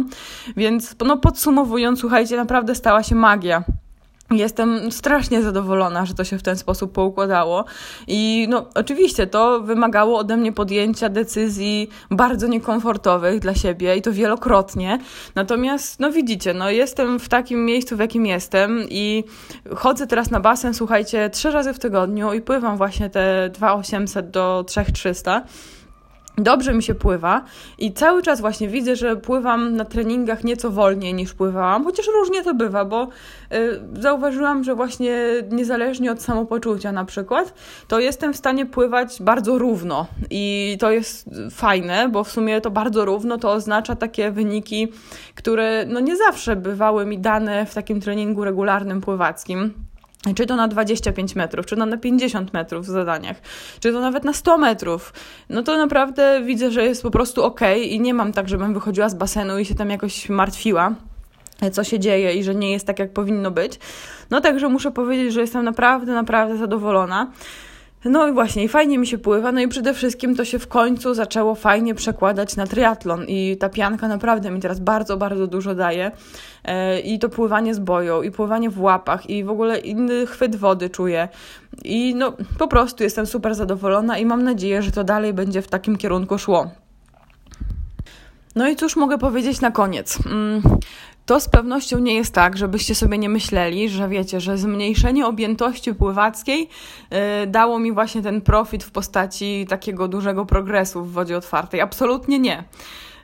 więc no podsumowując, słuchajcie, naprawdę stała się magia. Jestem strasznie zadowolona, że to się w ten sposób poukładało. I no, oczywiście to wymagało ode mnie podjęcia decyzji bardzo niekomfortowych dla siebie i to wielokrotnie. Natomiast, no widzicie, no jestem w takim miejscu, w jakim jestem i chodzę teraz na basen, słuchajcie, trzy razy w tygodniu i pływam właśnie te 2800 do 3300 dobrze mi się pływa i cały czas właśnie widzę, że pływam na treningach nieco wolniej niż pływałam, chociaż różnie to bywa, bo y, zauważyłam, że właśnie niezależnie od samopoczucia na przykład, to jestem w stanie pływać bardzo równo i to jest fajne, bo w sumie to bardzo równo to oznacza takie wyniki, które no nie zawsze bywały mi dane w takim treningu regularnym pływackim czy to na 25 metrów, czy to na 50 metrów w zadaniach, czy to nawet na 100 metrów, no to naprawdę widzę, że jest po prostu ok i nie mam tak, żebym wychodziła z basenu i się tam jakoś martwiła co się dzieje i że nie jest tak, jak powinno być. No także muszę powiedzieć, że jestem naprawdę, naprawdę zadowolona. No i właśnie, i fajnie mi się pływa, no i przede wszystkim to się w końcu zaczęło fajnie przekładać na triatlon i ta pianka naprawdę mi teraz bardzo, bardzo dużo daje e, i to pływanie z boją, i pływanie w łapach, i w ogóle inny chwyt wody czuję i no po prostu jestem super zadowolona i mam nadzieję, że to dalej będzie w takim kierunku szło. No i cóż mogę powiedzieć na koniec? To z pewnością nie jest tak, żebyście sobie nie myśleli, że wiecie, że zmniejszenie objętości pływackiej yy, dało mi właśnie ten profit w postaci takiego dużego progresu w wodzie otwartej. Absolutnie nie.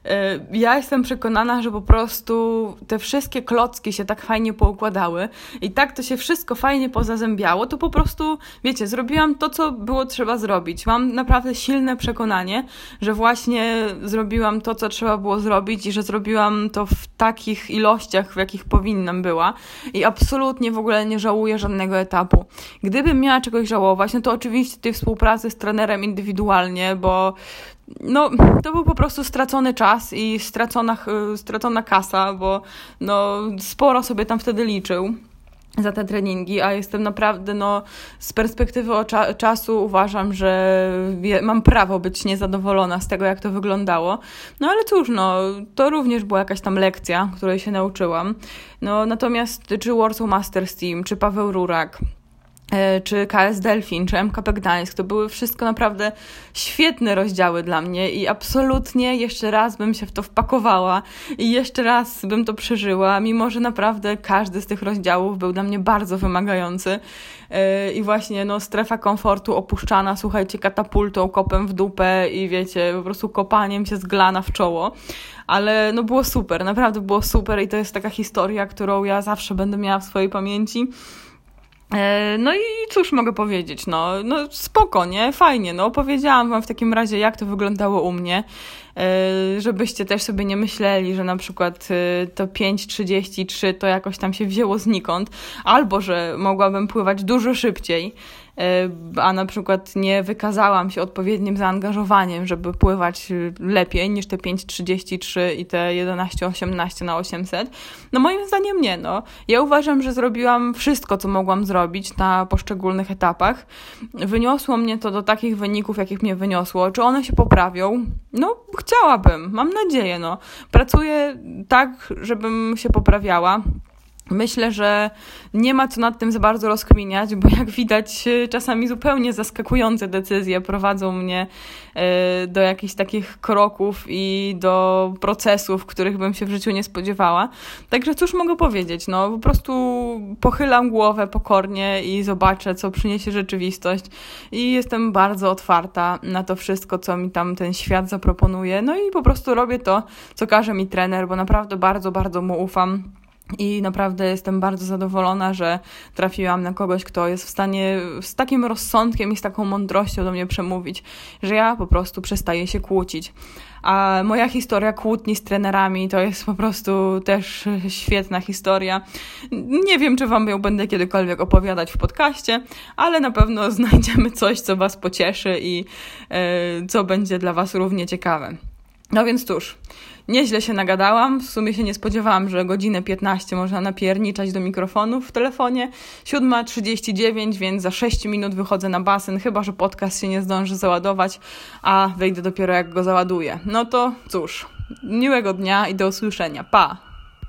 Y, ja jestem przekonana, że po prostu te wszystkie klocki się tak fajnie poukładały i tak to się wszystko fajnie pozazębiało, to po prostu, wiecie, zrobiłam to, co było trzeba zrobić. Mam naprawdę silne przekonanie, że właśnie zrobiłam to, co trzeba było zrobić i że zrobiłam to w takich ilościach, w jakich powinnam była i absolutnie w ogóle nie żałuję żadnego etapu. Gdybym miała czegoś żałować, no to oczywiście tej współpracy z trenerem indywidualnie, bo no, to był po prostu stracony czas i stracona, stracona kasa, bo no, sporo sobie tam wtedy liczył za te treningi, a jestem naprawdę, no, z perspektywy cza czasu uważam, że mam prawo być niezadowolona z tego, jak to wyglądało. No ale cóż, no, to również była jakaś tam lekcja, której się nauczyłam. No, natomiast czy Warsaw Masters Team, czy Paweł Rurak, czy KS Delfin, czy MKP Gdańsk, to były wszystko naprawdę świetne rozdziały dla mnie i absolutnie jeszcze raz bym się w to wpakowała i jeszcze raz bym to przeżyła, mimo że naprawdę każdy z tych rozdziałów był dla mnie bardzo wymagający. E, i właśnie no, strefa komfortu opuszczana, słuchajcie, katapultą, kopem w dupę i wiecie, po prostu kopaniem się z glana w czoło, ale no było super, naprawdę było super i to jest taka historia, którą ja zawsze będę miała w swojej pamięci. E, no i cóż mogę powiedzieć, no, no spoko, nie? Fajnie, no opowiedziałam wam w takim razie, jak to wyglądało u mnie, e, żebyście też sobie nie myśleli, że na przykład e, to 5.33 to jakoś tam się wzięło znikąd, albo że mogłabym pływać dużo szybciej, e, a na przykład nie wykazałam się odpowiednim zaangażowaniem, żeby pływać lepiej niż te 5,33 i te 11,18 na 800, no moim zdaniem nie. No. Ja uważam, że zrobiłam wszystko, co mogłam zrobić na poszczególnych etapach. Wyniosło mnie to do takich wyników, jakich mnie wyniosło. Czy one się poprawią? No, chciałabym, mam nadzieję. No. Pracuję tak, żebym się poprawiała. Myślę, że nie ma co nad tym za bardzo rozkminiać, bo jak widać, czasami zupełnie zaskakujące decyzje prowadzą mnie e, do jakichś takich kroków i do procesów, których bym się w życiu nie spodziewała. Także cóż mogę powiedzieć? No, po prostu pochylam głowę pokornie i zobaczę, co przyniesie rzeczywistość. I jestem bardzo otwarta na to wszystko, co mi tam ten świat zaproponuje. No i po prostu robię to, co każe mi trener, bo naprawdę bardzo, bardzo mu ufam. I naprawdę jestem bardzo zadowolona, że trafiłam na kogoś, kto jest w stanie z takim rozsądkiem i z taką mądrością do mnie przemówić, że ja po prostu przestaję się kłócić. A moja historia kłótni z trenerami to jest po prostu też świetna historia. Nie wiem, czy Wam ją będę kiedykolwiek opowiadać w podcaście, ale na pewno *laughs* znajdziemy coś, co Was pocieszy i yy, co będzie dla Was równie ciekawe. No więc cóż, nieźle się nagadałam. W sumie się nie spodziewałam, że godzinę 15 można napierniczać do mikrofonów w telefonie. 7.39, więc za 6 minut wychodzę na basen, chyba że podcast się nie zdąży załadować, a wejdę dopiero jak go załaduję. No to cóż, miłego dnia i do usłyszenia. Pa!